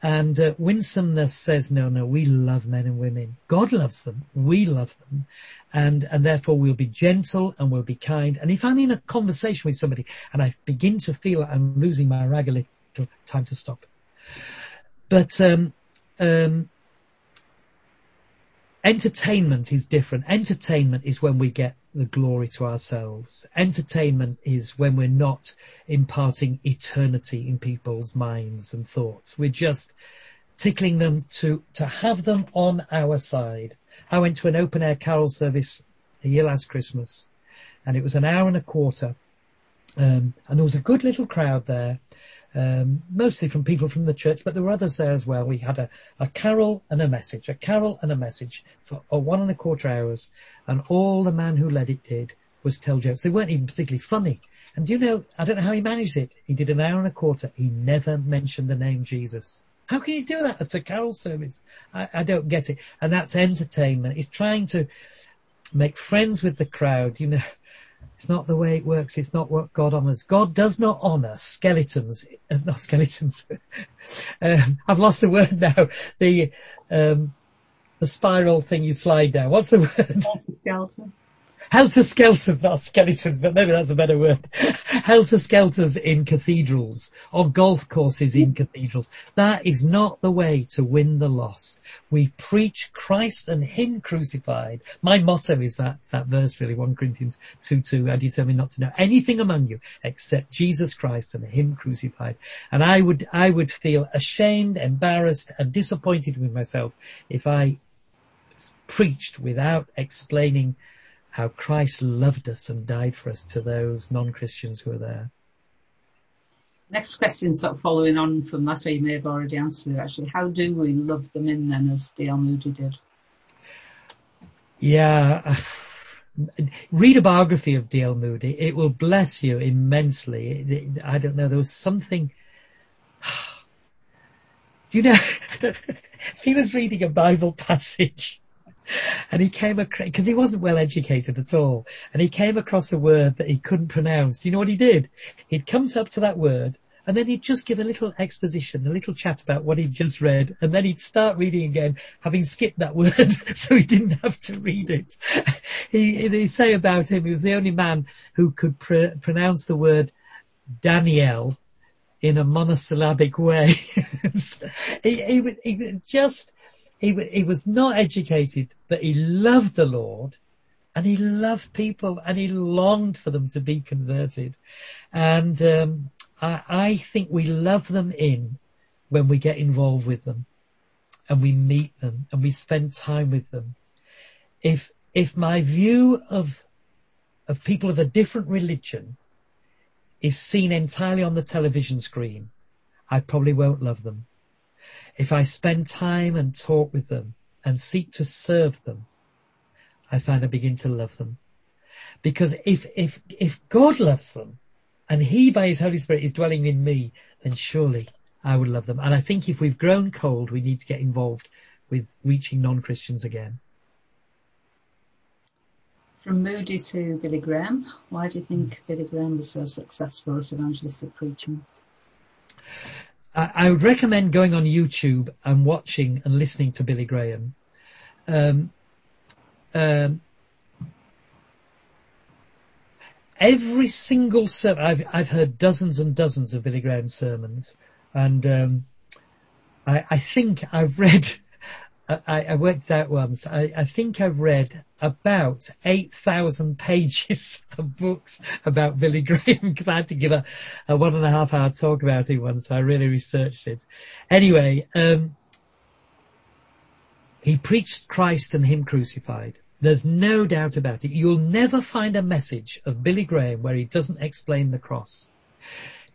And uh, winsomeness says, no, no, we love men and women. God loves them. We love them. And, and therefore we'll be gentle and we'll be kind. And if I'm in a conversation with somebody and I begin to feel I'm losing my rag a little, time to stop. But, um, um, entertainment is different. Entertainment is when we get the glory to ourselves. Entertainment is when we're not imparting eternity in people's minds and thoughts. We're just tickling them to, to have them on our side. I went to an open air carol service a year last Christmas and it was an hour and a quarter. Um, and there was a good little crowd there um, mostly from people from the church, but there were others there as well. We had a, a carol and a message, a carol and a message for oh, one and a quarter hours, and all the man who led it did was tell jokes. They weren't even particularly funny. And do you know, I don't know how he managed it. He did an hour and a quarter. He never mentioned the name Jesus. How can you do that at a carol service? I, I don't get it. And that's entertainment. He's trying to make friends with the crowd. You know, it's not the way it works. It's not what God honors. God does not honor skeletons. Not skeletons. um, I've lost the word now. The um, the spiral thing you slide down. What's the word? Skeleton. Helter skelters, not skeletons, but maybe that's a better word. Helter skelters in cathedrals or golf courses in cathedrals. That is not the way to win the lost. We preach Christ and Him crucified. My motto is that, that verse really, 1 Corinthians 2 2, I determine not to know anything among you except Jesus Christ and Him crucified. And I would, I would feel ashamed, embarrassed and disappointed with myself if I preached without explaining how Christ loved us and died for us to those non-Christians who are there. Next question, sort of following on from that, or you may have already answered actually. How do we love them in then, as D.L. Moody did? Yeah, read a biography of D.L. Moody. It will bless you immensely. I don't know. There was something. Do you know? he was reading a Bible passage and he came across, because he wasn't well educated at all, and he came across a word that he couldn't pronounce. Do you know what he did? He'd come up to that word, and then he'd just give a little exposition, a little chat about what he'd just read, and then he'd start reading again, having skipped that word, so he didn't have to read it. he, they say about him, he was the only man who could pr- pronounce the word Daniel in a monosyllabic way. he, he, he just he, he was not educated, but he loved the Lord and he loved people and he longed for them to be converted. And um, I, I think we love them in when we get involved with them and we meet them and we spend time with them. If if my view of of people of a different religion is seen entirely on the television screen, I probably won't love them. If I spend time and talk with them and seek to serve them, I find I begin to love them. Because if, if, if God loves them and he by his Holy Spirit is dwelling in me, then surely I would love them. And I think if we've grown cold, we need to get involved with reaching non-Christians again. From Moody to Billy Graham, why do you think Billy Graham was so successful at evangelistic preaching? I, I would recommend going on YouTube and watching and listening to Billy Graham. Um, um, every single sermon, I've, I've heard dozens and dozens of Billy Graham sermons, and um, I, I, think I've read I, I worked out once. I, I, think I've read about 8,000 pages of books about Billy Graham because I had to give a, a, one and a half hour talk about it once. So I really researched it. Anyway, um, he preached Christ and Him crucified. There's no doubt about it. You'll never find a message of Billy Graham where he doesn't explain the cross.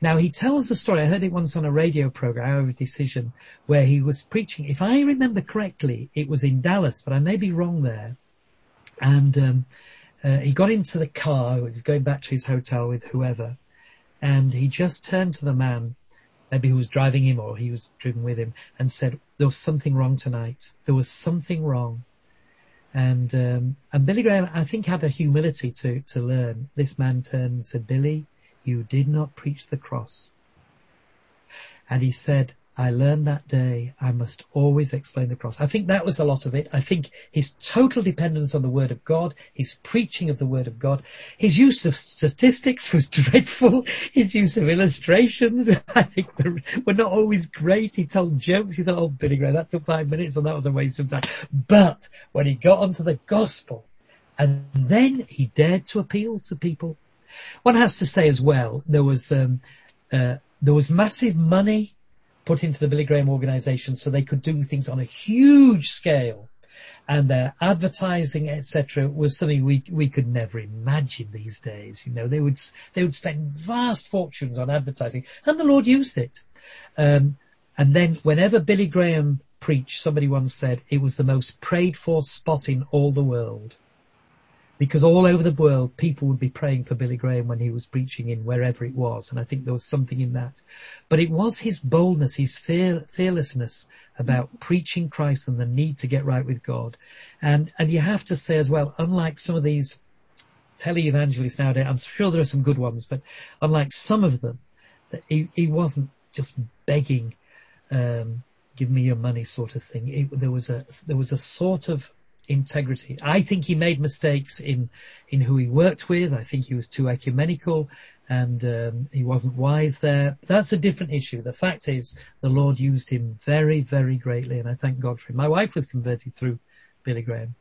Now he tells the story. I heard it once on a radio program, of Decision, where he was preaching. If I remember correctly, it was in Dallas, but I may be wrong there. And um, uh, he got into the car. He was going back to his hotel with whoever, and he just turned to the man, maybe who was driving him or he was driven with him, and said, "There was something wrong tonight. There was something wrong." And um, and Billy Graham, I think, had a humility to to learn. This man turned and said, "Billy." You did not preach the cross. And he said, I learned that day I must always explain the cross. I think that was a lot of it. I think his total dependence on the word of God, his preaching of the word of God, his use of statistics was dreadful. His use of illustrations, I think were, were not always great. He told jokes. He thought, oh, Billy Graham, that took five minutes and that was a waste of time. But when he got onto the gospel and then he dared to appeal to people, one has to say as well, there was, um, uh, there was massive money put into the Billy Graham organization so they could do things on a huge scale. And their advertising, etc., was something we we could never imagine these days. You know, they would they would spend vast fortunes on advertising, and the Lord used it. Um, and then, whenever Billy Graham preached, somebody once said it was the most prayed for spot in all the world because all over the world people would be praying for Billy Graham when he was preaching in wherever it was, and I think there was something in that. But it was his boldness, his fear, fearlessness about preaching Christ and the need to get right with God. And, and you have to say as well, unlike some of these televangelists nowadays, I'm sure there are some good ones, but unlike some of them, he, he wasn't just begging, um, give me your money sort of thing. It, there was a, there was a sort of integrity. I think he made mistakes in in who he worked with. I think he was too ecumenical and um, he wasn't wise there. That's a different issue. The fact is, the Lord used him very, very greatly, and I thank God for him. My wife was converted through Billy Graham.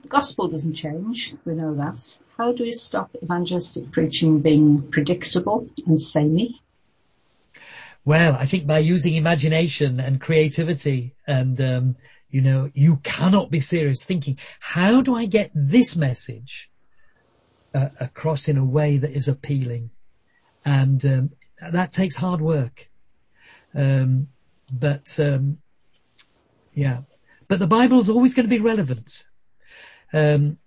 The gospel doesn't change. We know that. How do we stop evangelistic preaching being predictable and samey? Well, I think by using imagination and creativity and, um, you know, you cannot be serious thinking, how do I get this message uh, across in a way that is appealing? And um, that takes hard work. Um, but um, yeah, but the Bible is always going to be relevant. Um,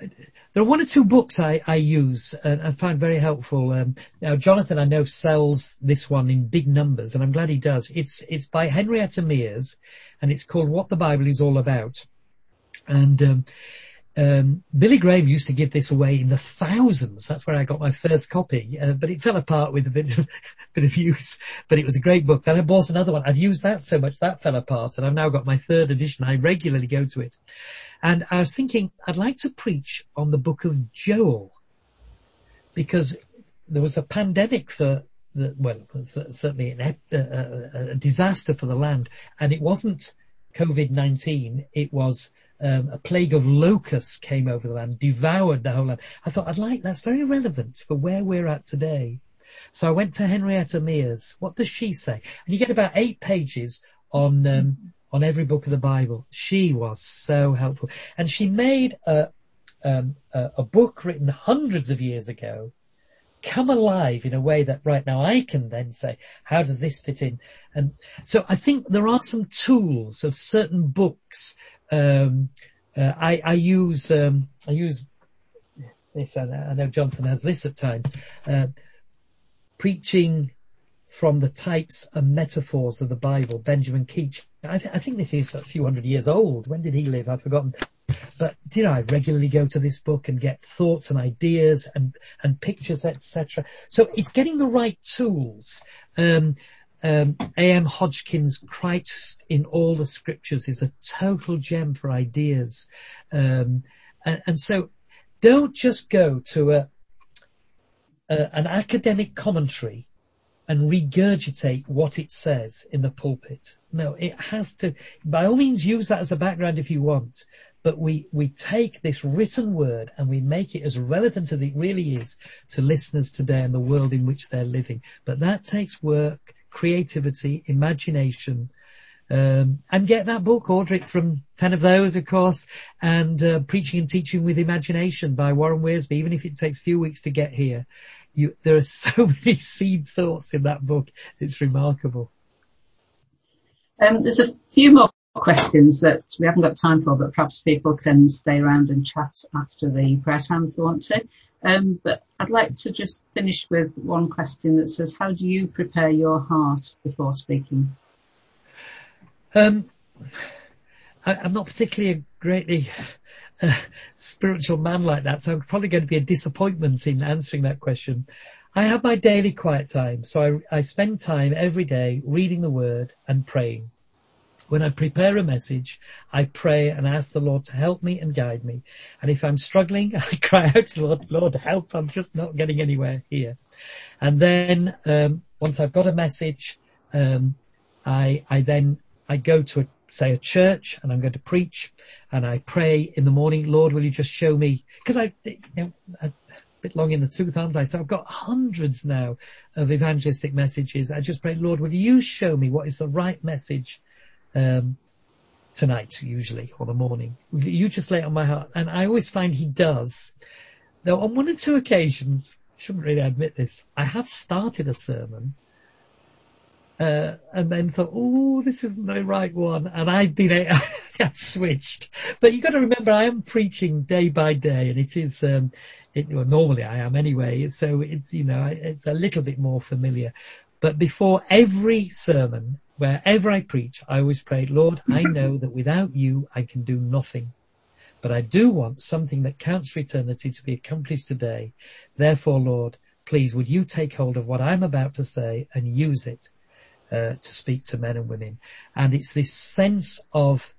there are one or two books I, I use and I find very helpful. Um, now, Jonathan, I know sells this one in big numbers, and I'm glad he does. It's it's by Henrietta Mears, and it's called What the Bible Is All About. And um, um, Billy Graham used to give this away in the thousands. That's where I got my first copy, uh, but it fell apart with a bit of, bit of use. But it was a great book. Then I bought another one. I've used that so much that fell apart, and I've now got my third edition. I regularly go to it. And I was thinking, I'd like to preach on the book of Joel because there was a pandemic for the, well, certainly an, a, a, disaster for the land. And it wasn't COVID-19. It was um, a plague of locusts came over the land, devoured the whole land. I thought, I'd like, that's very relevant for where we're at today. So I went to Henrietta Mears. What does she say? And you get about eight pages on um, on every book of the Bible. She was so helpful. And she made a, um, a, a, book written hundreds of years ago come alive in a way that right now I can then say, how does this fit in? And so I think there are some tools of certain books. Um, uh, I, I, use, um, I use this, I know Jonathan has this at times, uh, preaching from the types and metaphors of the Bible, Benjamin Keach. I, th- I, think this is a few hundred years old. When did he live? I've forgotten. But you know, I regularly go to this book and get thoughts and ideas and and pictures, etc. So it's getting the right tools. Um, um, A.M. Hodgkin's Christ in all the scriptures is a total gem for ideas. Um, and, and, so don't just go to a, a, an academic commentary and regurgitate what it says in the pulpit. No, it has to, by all means use that as a background if you want, but we, we take this written word and we make it as relevant as it really is to listeners today and the world in which they're living. But that takes work, creativity, imagination, um, and get that book, order it from 10 of those, of course, and uh, Preaching and Teaching with Imagination by Warren Wiersbe, even if it takes a few weeks to get here you, there are so many seed thoughts in that book. It's remarkable. Um, there's a few more questions that we haven't got time for, but perhaps people can stay around and chat after the prayer time if they want to. Um, but I'd like to just finish with one question that says, how do you prepare your heart before speaking? Um, I, am not particularly a greatly a spiritual man like that, so I'm probably going to be a disappointment in answering that question. I have my daily quiet time, so I, I spend time every day reading the word and praying. When I prepare a message, I pray and ask the Lord to help me and guide me. And if I'm struggling, I cry out to Lord, Lord, help, I'm just not getting anywhere here. And then, um, once I've got a message, um, I, I then, I go to a, say a church and I'm going to preach and I pray in the morning, Lord, will you just show me, cause I, you know, a bit long in the tooth, aren't I? So I've got hundreds now of evangelistic messages. I just pray, Lord, will you show me what is the right message um, tonight, usually, or the morning. You just lay it on my heart. And I always find he does. Though on one or two occasions, shouldn't really admit this, I have started a sermon, uh, and then thought, oh, this isn't the right one. And I've been, I've switched. But you've got to remember, I am preaching day by day, and it is, um, it, well, normally I am anyway. So it's, you know, it's a little bit more familiar. But before every sermon, wherever I preach, I always pray, Lord, I know that without you, I can do nothing. But I do want something that counts for eternity to be accomplished today. Therefore, Lord, please would you take hold of what I'm about to say and use it uh, to speak to men and women. And it's this sense of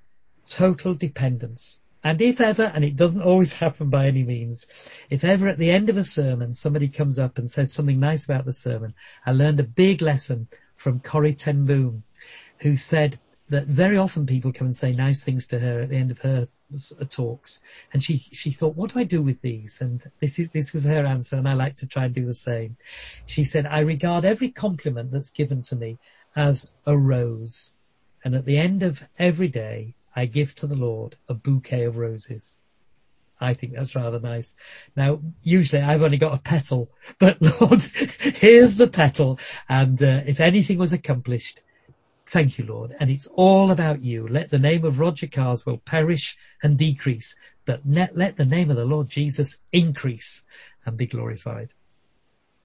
total dependence. And if ever, and it doesn't always happen by any means, if ever at the end of a sermon somebody comes up and says something nice about the sermon, I learned a big lesson from Corrie ten Boom, who said that very often people come and say nice things to her at the end of her talks, and she she thought, what do I do with these? And this is this was her answer, and I like to try and do the same. She said, I regard every compliment that's given to me as a rose, and at the end of every day, I give to the Lord a bouquet of roses. I think that's rather nice. Now, usually I've only got a petal, but Lord, here's the petal. And uh, if anything was accomplished, thank you, Lord. And it's all about you. Let the name of Roger Carswell perish and decrease, but let, let the name of the Lord Jesus increase and be glorified.